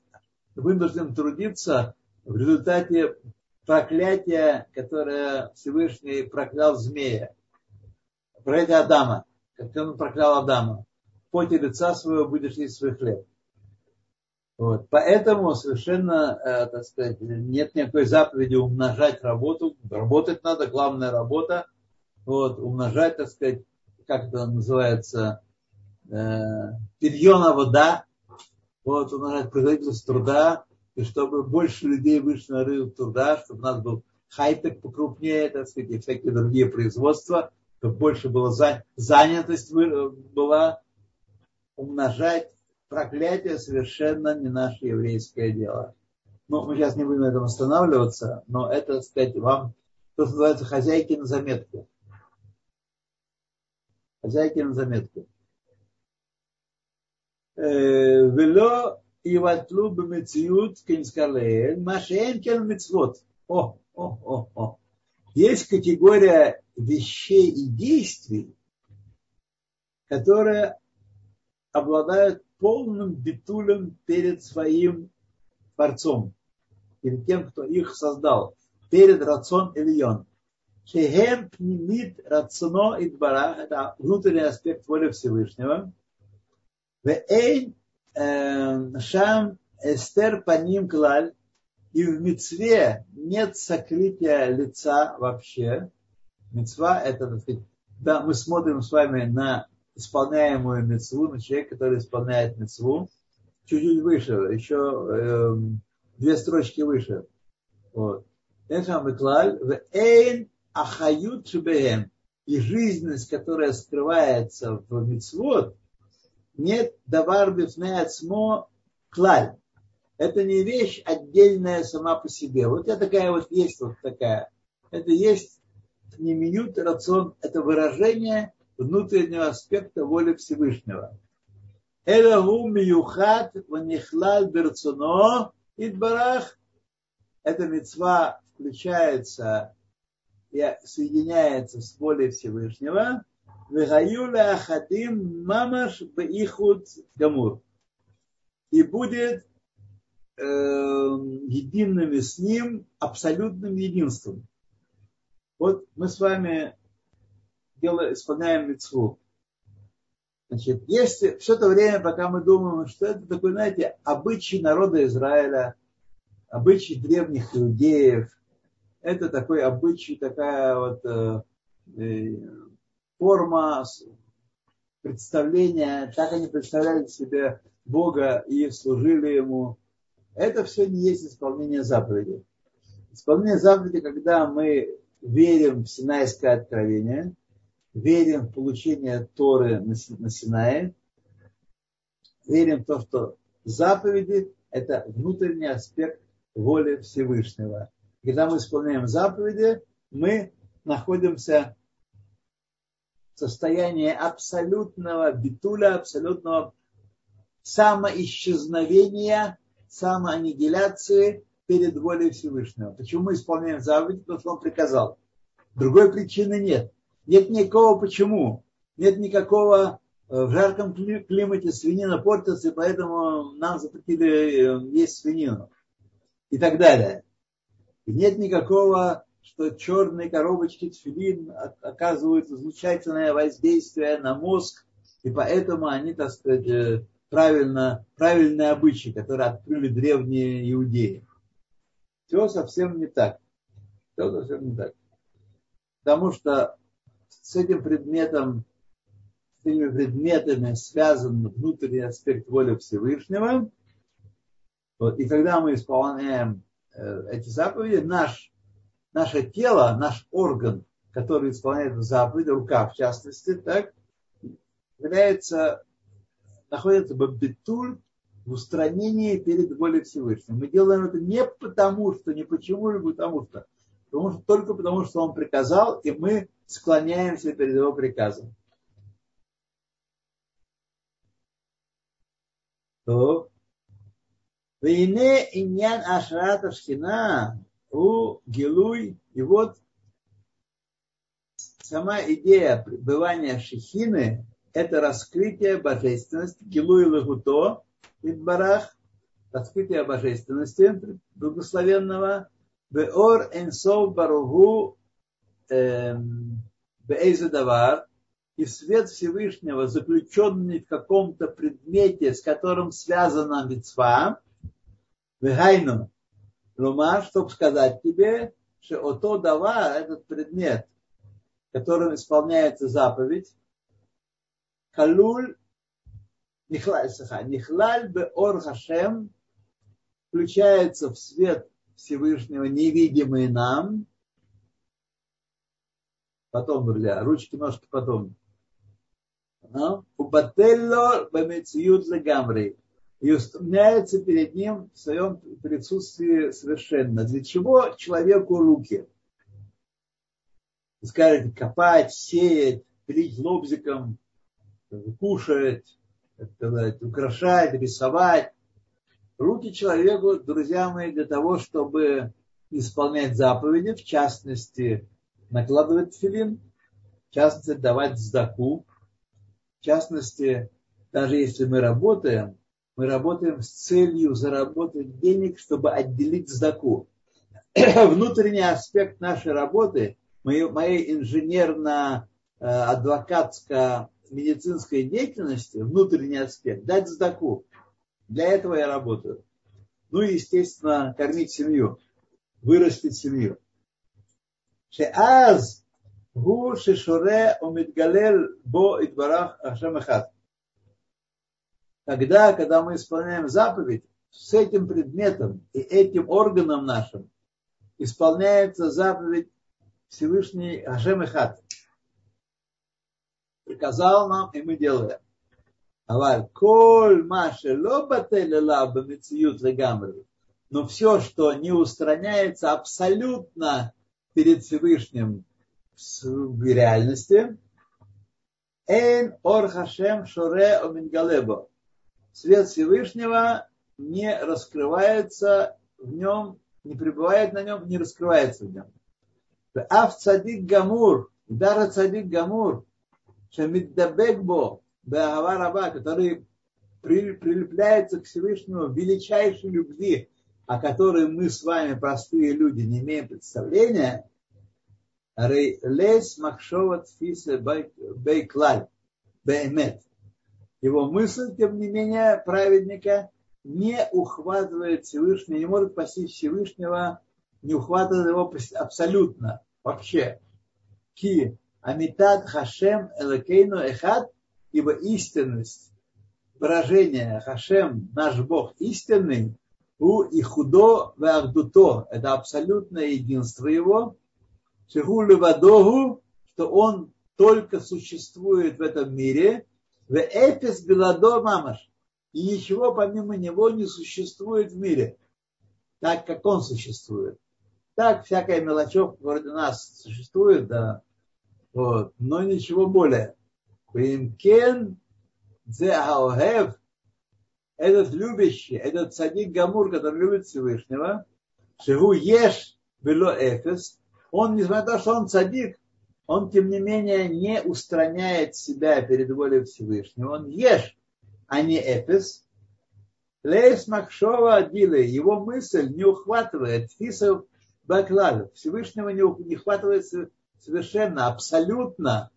вынужден трудиться в результате проклятия, которое Всевышний проклял змея. Проклятие Адама. Как он проклял Адама. В поте лица своего будешь есть свой хлеб. Вот. Поэтому совершенно, э, так сказать, нет никакой заповеди умножать работу. Работать надо, главная работа. Вот, умножать, так сказать, как это называется, э, перьона вода. Вот, умножать производительность труда и чтобы больше людей вышли на рынок труда, чтобы у нас был хай-тек покрупнее, так сказать, и всякие другие производства, чтобы больше была занятость была, умножать проклятие совершенно не наше еврейское дело. Ну, мы сейчас не будем на этом останавливаться, но это, так сказать, вам то, что называется хозяйки на заметку. Хозяйки на заметку. Э, Вело и ватлу бемециют кинскалеэль машенкен мецвод. О, о, о, о. Есть категория вещей и действий, которые обладают полным битулем перед своим Творцом, перед тем, кто их создал, перед рацион Ильон. Шехем пнимит рацино и это внутренний аспект воли Всевышнего. Вейн Шам Эстер Паним Клаль, и в мецве нет сокрытия лица вообще. Мецва это, так сказать, да, мы смотрим с вами на исполняемую мецву, на человека, который исполняет мецву, чуть-чуть выше, еще э, две строчки выше. Вот. ахают И жизненность, которая скрывается в мецвод, нет давар бифнеацмо клаль. Это не вещь отдельная сама по себе. Вот я такая вот есть вот такая. Это есть не минут рацион, это выражение внутреннего аспекта воли Всевышнего. Элагу миюхат ванихлал берцуно идбарах. Эта мецва включается и соединяется с волей Всевышнего. Вегаюля ахадим мамаш бихуд гамур. И будет эм, э, едиными с ним абсолютным единством. Вот мы с вами делаем, исполняем мецву. Значит, если все это время, пока мы думаем, что это такой, знаете, обычай народа Израиля, обычай древних иудеев, это такой обычай, такая вот э, э форма представления, так они представляли себе Бога и служили Ему. Это все не есть исполнение заповеди. Исполнение заповеди, когда мы верим в Синайское откровение, верим в получение Торы на Синае, верим в то, что заповеди – это внутренний аспект воли Всевышнего. Когда мы исполняем заповеди, мы находимся состояние абсолютного битуля, абсолютного самоисчезновения, самоаннигиляции, перед волей Всевышнего. Почему мы исполняем заповедь? Потому что он приказал. Другой причины нет. Нет никакого почему. Нет никакого э, в жарком климате свинина портится, поэтому нам запретили э, есть свинину. И так далее. И нет никакого, что черные коробочки тфилин оказывают замечательное воздействие на мозг, и поэтому они, так сказать, э, правильно, правильные обычаи, которые открыли древние иудеи. Все совсем не так. Все совсем не так. Потому что с этим предметом, с этими предметами связан внутренний аспект воли Всевышнего. Вот, и когда мы исполняем э, эти заповеди, наш, наше тело, наш орган, который исполняет заповеди, рука в частности, так, является, находится в битуль, в устранении перед волей Всевышнего. Мы делаем это не потому, что, не почему, или потому что, потому что только потому, что Он приказал, и мы склоняемся перед Его приказом. То Вейне иньян ашрата шхина у гилуй. И вот сама идея пребывания шехины – это раскрытие божественности, гилуй лагуто, Идбарах, раскрытие божественности благословенного, Беор Энсов Баругу Бейзадавар, и свет Всевышнего, заключенный в каком-то предмете, с которым связана мецва, Вегайну, Лума, чтобы сказать тебе, что ото дава, этот предмет, которым исполняется заповедь, Калуль Нихлаль бе ор Хашем включается в свет Всевышнего, невидимый нам. Потом, друзья, ручки, ножки потом. Убателло бамециют легамри. И устремляется перед ним в своем присутствии совершенно. Для чего человеку руки? Скажете, копать, сеять, пилить лобзиком, кушать, так сказать, украшать, рисовать. Руки человеку, друзья мои, для того, чтобы исполнять заповеди, в частности, накладывать филин, в частности, давать сдаку, в частности, даже если мы работаем, мы работаем с целью заработать денег, чтобы отделить сдаку. Внутренний аспект нашей работы, моей, моей инженерно-адвокатско медицинской деятельности, внутренний аспект, дать сдаку. Для этого я работаю. Ну и, естественно, кормить семью, вырастить семью. Шеаз гу шешуре умидгалел бо идбарах ашем Тогда, когда мы исполняем заповедь, с этим предметом и этим органом нашим исполняется заповедь Всевышний Ашем Эхад приказал нам, и мы делаем. Аваль, коль маше лобателела бамициют легамри. Но все, что не устраняется абсолютно перед Всевышним в реальности, Эйн ор хашем шоре омингалебо. Свет Всевышнего не раскрывается в нем, не пребывает на нем, не раскрывается в нем. Ав цадик гамур, дара цадик гамур, Шамиддабек бо, Беагава Раба, который прилепляется к Всевышнему величайшей любви, о которой мы с вами, простые люди, не имеем представления, Лес Махшова Тфиса Бейклаль, Беймет. Его мысль, тем не менее, праведника не ухватывает Всевышнего, не может постичь Всевышнего, не ухватывает его абсолютно, вообще. Ки Амитат Хашем Элакейну Эхад, ибо истинность выражения Хашем, наш Бог истинный, у и худо в Агдуто, это абсолютное единство его, Шиху Левадогу, что он только существует в этом мире, в Эфис Беладо Мамаш, и ничего помимо него не существует в мире, так как он существует. Так всякая мелочевка вроде нас существует, да, вот. Но ничего более. Вимкен этот любящий, этот садик Гамур, который любит Всевышнего, Шигу ешь было эфес, он, несмотря на то, что он садик, он, тем не менее, не устраняет себя перед волей Всевышнего. Он ешь, а не эфес. Лейс Макшова Адилы, его мысль не ухватывает фисов Баклалю. Всевышнего не, не совершенно, абсолютно,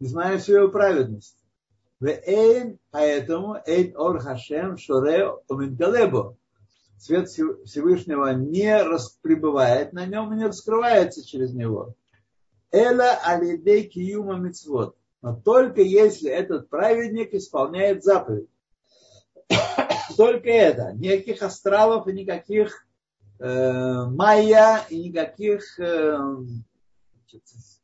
несмотря на всю его праведность. Поэтому Эйн Ор Хашем Шоре Омингалебо. Свет Всевышнего не пребывает на нем не раскрывается через него. Эла алидей киюма мицвод. Но только если этот праведник исполняет заповедь. Только это. Никаких астралов и никаких э, майя и никаких э,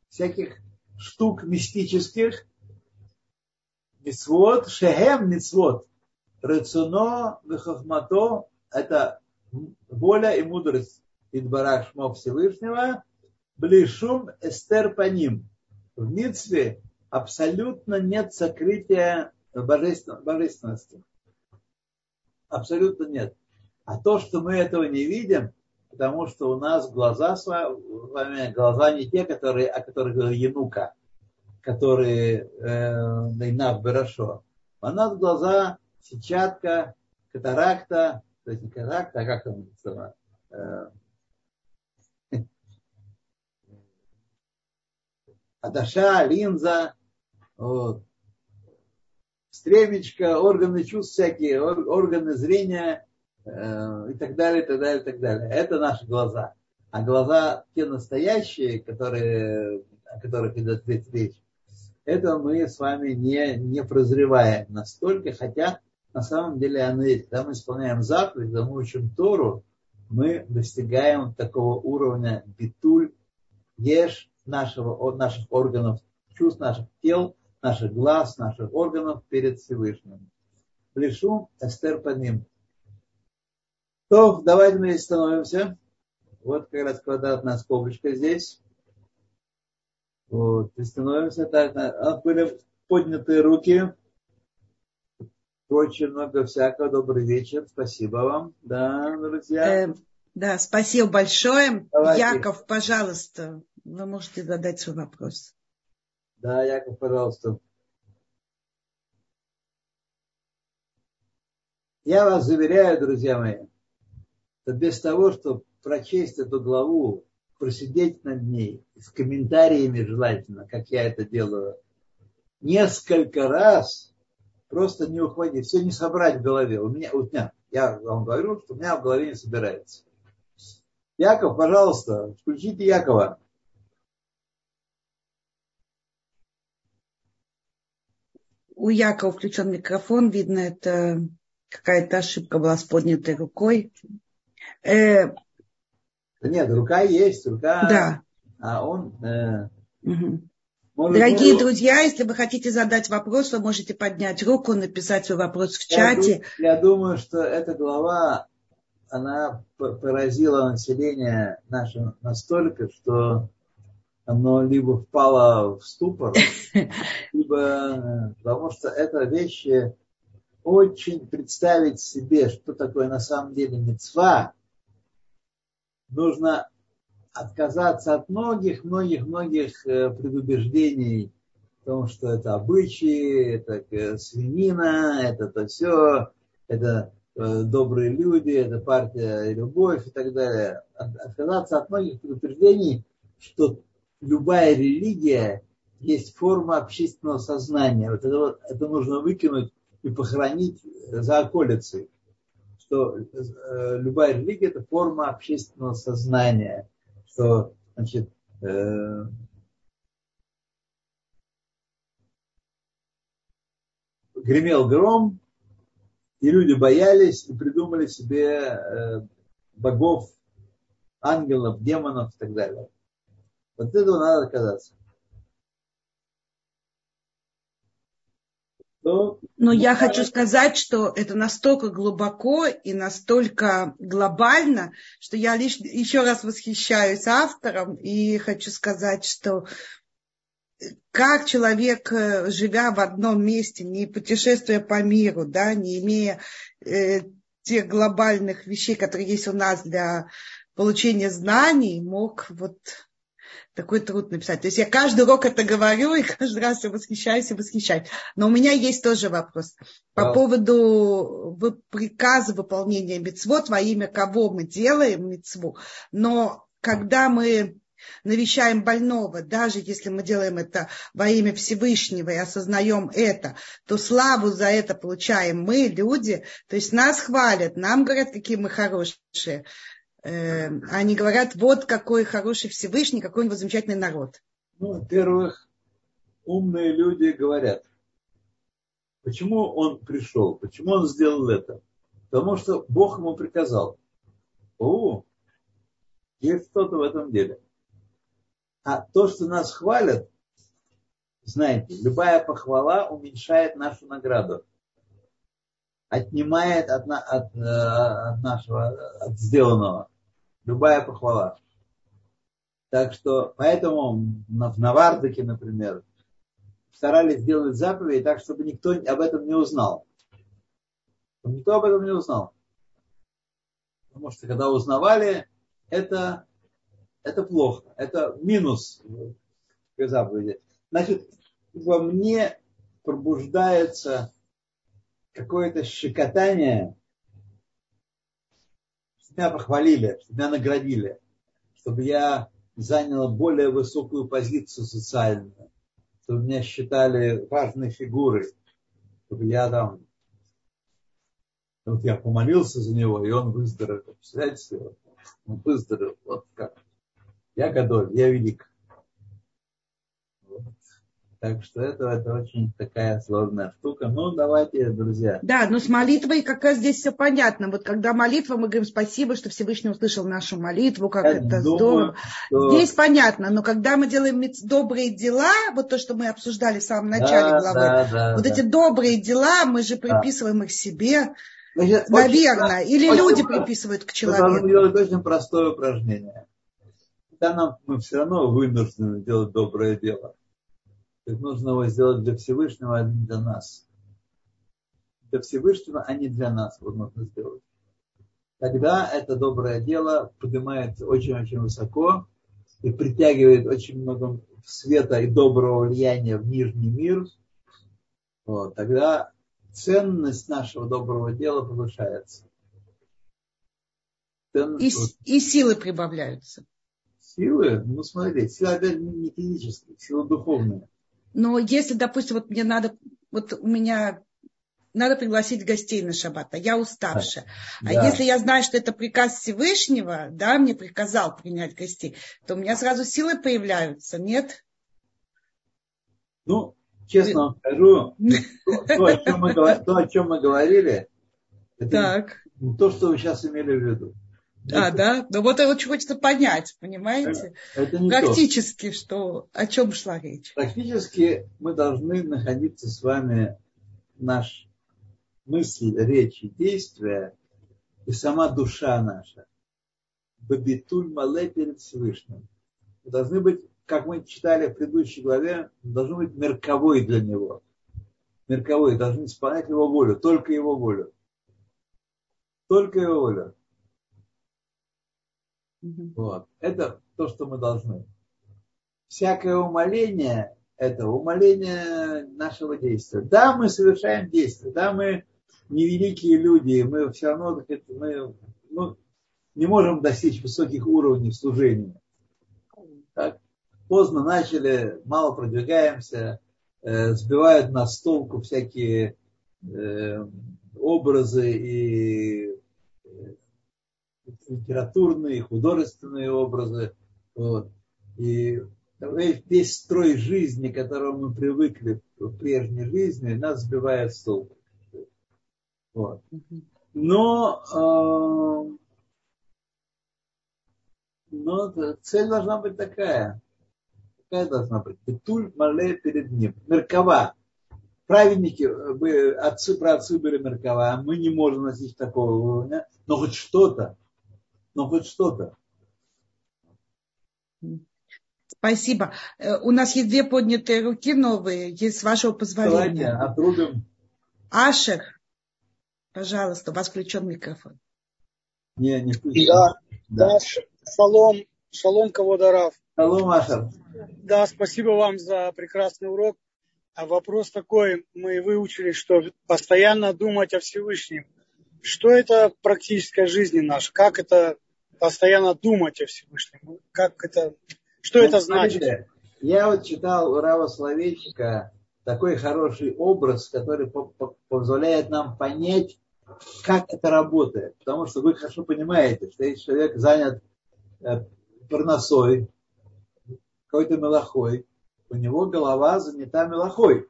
всяких штук мистических. Мицвод, шехем мицвод. Рецуно, вихахмато, это воля и мудрость Идбарах Шмо Всевышнего – Блишум эстер по ним. В митве абсолютно нет сокрытия божественности. Абсолютно нет. А то, что мы этого не видим, потому что у нас глаза с вами, глаза не те, которые, о которых говорил Янука, которые э, Найнав Барашо. У нас глаза сетчатка, катаракта, то есть не катаракта, а как там называется? Э, адаша, линза, вот, стремечко, органы чувств всякие, органы зрения и так далее, и так далее, и так далее. Это наши глаза. А глаза те настоящие, которые, о которых идет речь, это мы с вами не, не прозреваем настолько, хотя на самом деле оно есть. Когда мы исполняем заповедь, когда мы учим Тору, мы достигаем такого уровня битуль, ешь, нашего, наших органов чувств, наших тел, наших глаз, наших органов перед Всевышним. Плешу Эстер по ним. То, давайте мы здесь становимся. Вот как раз квадратная скобочка здесь. Вот, и становимся так. А были поднятые руки. Очень много всякого. Добрый вечер. Спасибо вам. Да, друзья. Э, да, спасибо большое. Давайте. Яков, пожалуйста, вы можете задать свой вопрос. Да, Яков, пожалуйста. Я вас заверяю, друзья мои, что без того, чтобы прочесть эту главу, просидеть над ней, с комментариями желательно, как я это делаю, несколько раз, просто не ухватить, все не собрать в голове. У меня, у меня, я вам говорю, что у меня в голове не собирается. Яков, пожалуйста, включите Якова. У Якова включен микрофон, видно, это какая-то ошибка была с поднятой рукой. Э, нет, рука есть, рука. Да. А он. Э, угу. Может, Дорогие ну, друзья, если вы хотите задать вопрос, вы можете поднять руку, написать свой вопрос в чате. Я, я думаю, что эта глава она поразила население наше настолько, что оно либо впало в ступор, либо потому что это вещи очень представить себе, что такое на самом деле мецва, нужно отказаться от многих, многих, многих э, предубеждений о том, что это обычаи, это э, свинина, это то все, это Э, добрые люди, это партия любовь и так далее. Отказаться от многих предупреждений, что любая религия есть форма общественного сознания. Вот это, вот, это нужно выкинуть и похоронить за околицей. Что э, любая религия это форма общественного сознания. Что, значит, э, гремел гром, и люди боялись и придумали себе э, богов, ангелов, демонов и так далее. Вот этого надо отказаться. Но ну, я хочу сказать, что это настолько глубоко и настолько глобально, что я лишь еще раз восхищаюсь автором и хочу сказать, что как человек, э, живя в одном месте, не путешествуя по миру, да, не имея э, тех глобальных вещей, которые есть у нас для получения знаний, мог вот такой труд написать. То есть я каждый урок это говорю, и каждый раз я восхищаюсь и восхищаюсь. Но у меня есть тоже вопрос по поводу приказа выполнения мецвод, во имя кого мы делаем мецву. Но когда мы навещаем больного, даже если мы делаем это во имя Всевышнего и осознаем это, то славу за это получаем мы, люди. То есть нас хвалят, нам говорят, какие мы хорошие. Эм, они говорят, вот какой хороший Всевышний, какой у него замечательный народ. Ну, во-первых, умные люди говорят, почему он пришел, почему он сделал это. Потому что Бог ему приказал. О, есть что-то в этом деле. А то, что нас хвалят, знаете, любая похвала уменьшает нашу награду. Отнимает от, от, э, от нашего, от сделанного. Любая похвала. Так что, поэтому в Навардыке, например, старались сделать заповедь так, чтобы никто об этом не узнал. Никто об этом не узнал. Потому что когда узнавали, это это плохо, это минус заповеди. Значит, во мне пробуждается какое-то щекотание, чтобы меня похвалили, чтобы меня наградили, чтобы я занял более высокую позицию социальную, чтобы меня считали важной фигурой, чтобы я там вот я помолился за него, и он выздоровел. Представляете, он выздоровел. Вот как. Я готов, я велик. Так что это, это очень такая сложная штука. Ну, давайте, друзья. Да, но с молитвой как раз здесь все понятно. Вот когда молитва, мы говорим спасибо, что Всевышний услышал нашу молитву, как Я это думаю, здорово. Что... Здесь понятно, но когда мы делаем добрые дела, вот то, что мы обсуждали в самом начале да, главы, да, да, вот да. эти добрые дела, мы же приписываем да. их себе. Значит, Наверное. Очень, Или очень, люди приписывают к человеку. Мы должны делать очень простое упражнение тогда нам, мы все равно вынуждены делать доброе дело. Так нужно его сделать для Всевышнего, а не для нас. Для Всевышнего, а не для нас вот нужно сделать. Тогда это доброе дело поднимается очень-очень высоко и притягивает очень много света и доброго влияния в нижний мир. Вот, тогда ценность нашего доброго дела повышается. Ценность... И, и силы прибавляются силы, ну смотри, сила опять не физическая, сила духовная. Но если, допустим, вот мне надо, вот у меня надо пригласить гостей на шаббат, а я уставшая. Да. А да. если я знаю, что это приказ Всевышнего, да, мне приказал принять гостей, то у меня сразу силы появляются, нет? Ну, честно вам скажу, то, о чем мы, то, о чем мы говорили, это так. то, что вы сейчас имели в виду. А, да? Ну вот очень хочется понять, понимаете? Это не Практически, то. что, о чем шла речь? Практически мы должны находиться с вами, наш мысль, речь и действие, и сама душа наша. Бабитуль мале перед Всевышним. Мы должны быть, как мы читали в предыдущей главе, должны быть мерковой для него. Мерковой, должны исполнять его волю, только его волю. Только его волю. Вот. Это то, что мы должны. Всякое умоление – это умоление нашего действия. Да, мы совершаем действия, да, мы невеликие люди, мы все равно мы, ну, не можем достичь высоких уровней служения. Так, поздно начали, мало продвигаемся, э, сбивают нас с толку всякие э, образы и литературные, художественные образы. Вот. И весь строй жизни, к которому мы привыкли в прежней жизни, нас сбивает с толку. Вот. Но, э, но цель должна быть такая. Какая должна быть? Петуль мале перед ним. Меркова. Праведники, вы, отцы, праотцы были меркова, а мы не можем носить такого уровня, но хоть что-то но хоть что-то. Спасибо. Э, у нас есть две поднятые руки новые, есть с вашего позволения. Давайте отрубим. Ашер. Пожалуйста, у вас включен микрофон. Не, не включен. Да, да. да шалом, шалом, кого дарав. Шалом, Ашер. Да, спасибо вам за прекрасный урок. А вопрос такой, мы выучили, что постоянно думать о Всевышнем. Что это в практической жизни наша? Как это постоянно думать о Всевышнем? Как это, что ну, это значит? Смотрите, я вот читал у Рава Словечника такой хороший образ, который позволяет нам понять, как это работает. Потому что вы хорошо понимаете, что если человек занят э, парносой, какой-то мелохой, у него голова занята мелохой.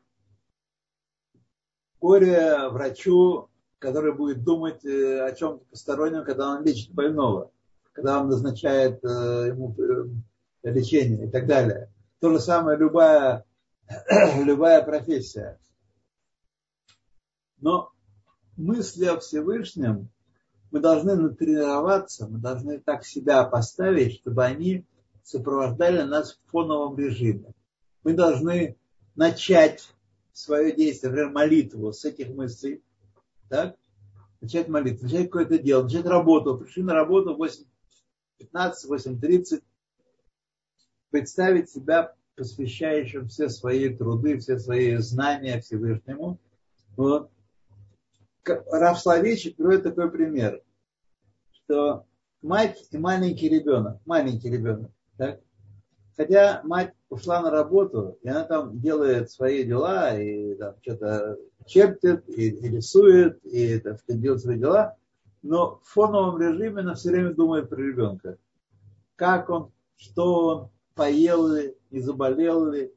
Горе врачу, который будет думать э, о чем-то постороннем, когда он лечит больного, когда он назначает э, ему лечение и так далее. То же самое любая, любая профессия. Но мысли о Всевышнем мы должны натренироваться, мы должны так себя поставить, чтобы они сопровождали нас в фоновом режиме. Мы должны начать свое действие, например, молитву с этих мыслей, так? начать молитву, начать какое-то дело, начать работу. Пришли на работу в 8.15, 8.30, представить себя посвящающим все свои труды, все свои знания Всевышнему. Вот. Раф Славичек приводит такой пример, что мать и маленький ребенок, маленький ребенок, так? хотя мать ушла на работу, и она там делает свои дела, и там что-то чертит, и, и рисует, и так делает свои дела, но в фоновом режиме она все время думает про ребенка. Как он, что он, поел ли, не заболел ли,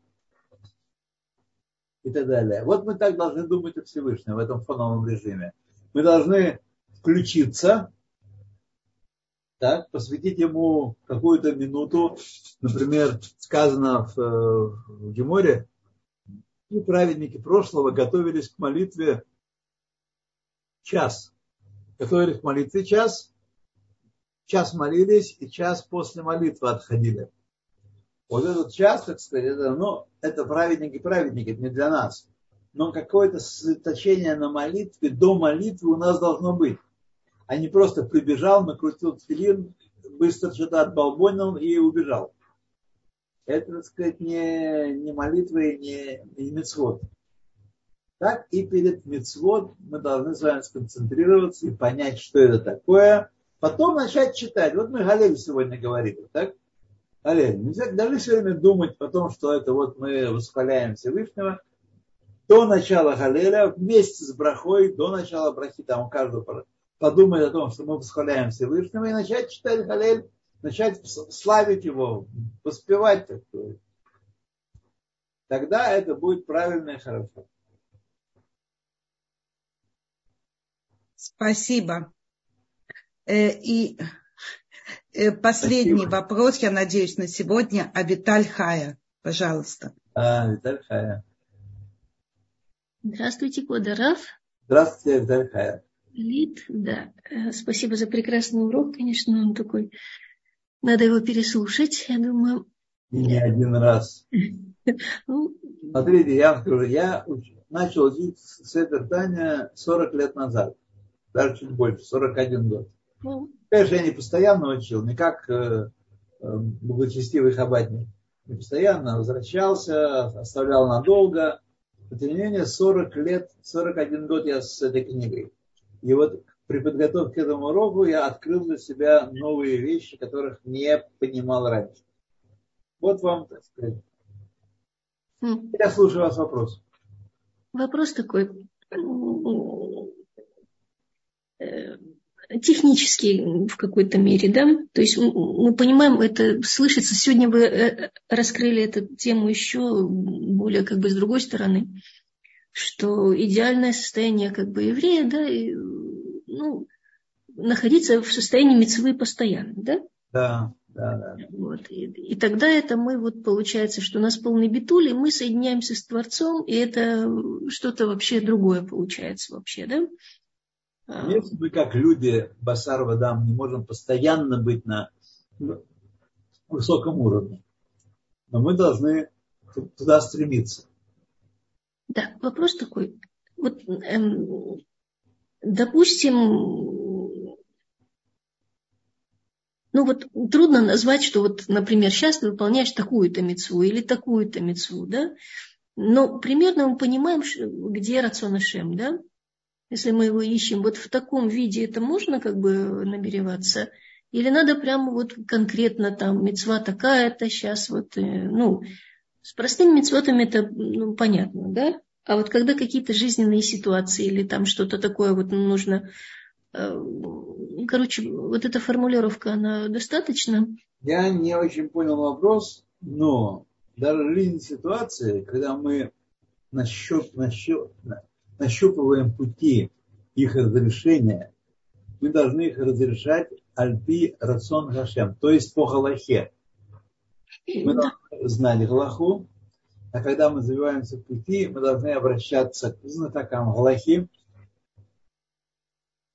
и так далее. Вот мы так должны думать о Всевышнем в этом фоновом режиме. Мы должны включиться, так, посвятить ему какую-то минуту. Например, сказано в, в Геморе, и праведники прошлого готовились к молитве час. Готовились к молитве час, час молились и час после молитвы отходили. Вот этот час, так сказать, это, ну, это праведники, праведники, это не для нас. Но какое-то сосредоточение на молитве, до молитвы у нас должно быть. А не просто прибежал, накрутил тфилин, быстро что-то отбалбонил и убежал. Это, так сказать, не, не молитва и не, не мецвод. Так и перед мецвод мы должны с вами сконцентрироваться и понять, что это такое. Потом начать читать. Вот мы Галель сегодня говорили, так? Аллель. Нельзя даже время думать о том, что это вот мы восхваляем Всевышнего. До начала Галеля, вместе с брахой, до начала брахи, там у каждого подумать о том, что мы восхваляем Всевышнего, и начать читать Галель, начать славить его, воспевать. Тогда это будет правильно и хорошо. Спасибо. Э, и Э, последний Спасибо. вопрос, я надеюсь, на сегодня. А Виталь Хая, пожалуйста. А, Виталь Хая. Здравствуйте, Кодоров. Здравствуйте, Виталь Хая. Лид, да. Э, спасибо за прекрасный урок, конечно, он такой. Надо его переслушать, я думаю. не один раз. Ну, Смотрите, я вам скажу, я начал учить Седер Таня 40 лет назад. Даже чуть больше, 41 год. Ну, Конечно, я не постоянно учил, не как э, э, благочестивый хабатник. Не постоянно возвращался, оставлял надолго. Но тем не менее, 40 лет, 41 год я с этой книгой. И вот при подготовке к этому уроку я открыл для себя новые вещи, которых не понимал раньше. Вот вам, так сказать. Хм. Я слушаю вас вопрос. Вопрос такой технический в какой-то мере, да, то есть мы понимаем, это слышится, сегодня вы э, раскрыли эту тему еще более как бы с другой стороны, что идеальное состояние как бы еврея, да, и, ну, находиться в состоянии мецвы постоянно, да? Да, да, да. Вот. И, и тогда это мы, вот получается, что у нас полный битули, мы соединяемся с Творцом, и это что-то вообще другое получается вообще, да? Если мы, как люди, Басар Вадам, не можем постоянно быть на высоком уровне, но мы должны туда стремиться. Да, вопрос такой. Вот, эм, допустим, ну вот трудно назвать, что вот, например, сейчас ты выполняешь такую-то мецву или такую-то мецву, да? Но примерно мы понимаем, где рацион Шем, да? Если мы его ищем, вот в таком виде это можно как бы намереваться? Или надо прямо вот конкретно там мецва такая-то сейчас вот, э, ну, с простыми мецвотами это ну, понятно, да? А вот когда какие-то жизненные ситуации или там что-то такое вот нужно... Э, короче, вот эта формулировка, она достаточно? Я не очень понял вопрос, но даже жизненные ситуации, когда мы нащуп, нащуп, нащупываем пути их разрешения, мы должны их разрешать альпи рацион гашем, то есть по галахе. Мы должны знать галаху, а когда мы забиваемся в пути, мы должны обращаться к знатокам галахи.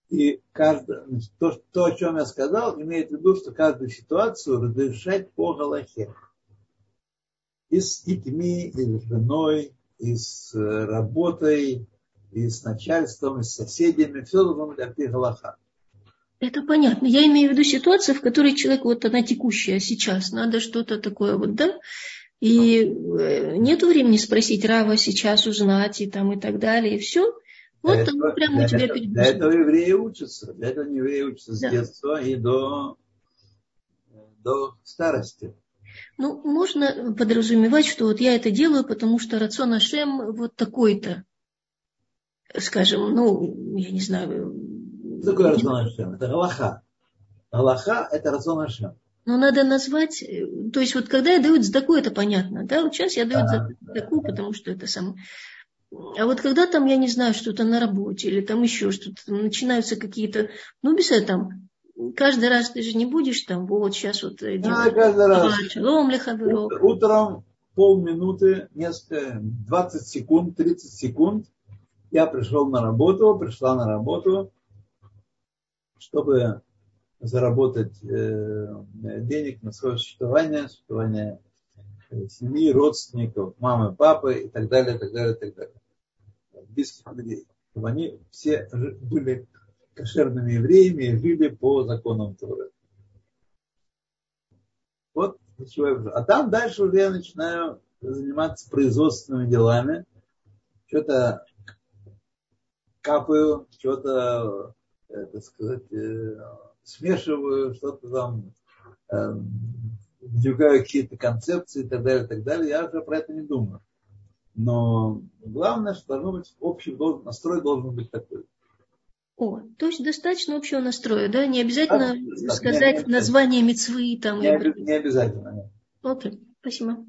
И каждый, то, то, о чем я сказал, имеет в виду, что каждую ситуацию разрешать по галахе. И с детьми, и с женой, и с э, работой, и с начальством, и с соседями. Все должно быть галаха. Это понятно. Я имею в виду ситуацию, в которой человек, вот она текущая сейчас, надо что-то такое вот, да? И э, нет времени спросить Рава сейчас узнать и там и так далее, и все. Вот для этого, прямо для у тебя перед Для этого евреи учатся. Для этого евреи учатся с да. детства и до, до старости. Ну, можно подразумевать, что вот я это делаю, потому что рацион Ашем вот такой-то. Скажем, ну, я не знаю, что такое Рацион Ашем? Это Галаха. Галаха – это Рацион Ашем. Ну, надо назвать, э, то есть вот когда я даю задаку, это понятно, да, вот сейчас я даю да, задаку, да. потому что это сам. А вот когда там, я не знаю, что-то на работе или там еще что-то, начинаются какие-то, ну, без этого там, каждый раз ты же не будешь там, вот сейчас вот э, да, каждый раз. Шалом, Утром полминуты, несколько, 20 секунд, 30 секунд, я пришел на работу, пришла на работу, чтобы заработать э, денег на свое существование, существование э, семьи, родственников, мамы, папы и так далее, так далее, так далее. Близких людей. Чтобы они все были кошерными евреями и жили по законам Торы. Вот А там дальше уже я начинаю заниматься производственными делами. Что-то капаю, что-то Э, так сказать, э, смешиваю что-то там, э, вдвигаю какие-то концепции и так далее, и так далее, я уже про это не думаю. Но главное, что должно быть общий должен, настрой должен быть такой. О, то есть достаточно общего настроя, да? Не обязательно да, сказать не, не, название мецвы там. Не, не обязательно. Окей, спасибо.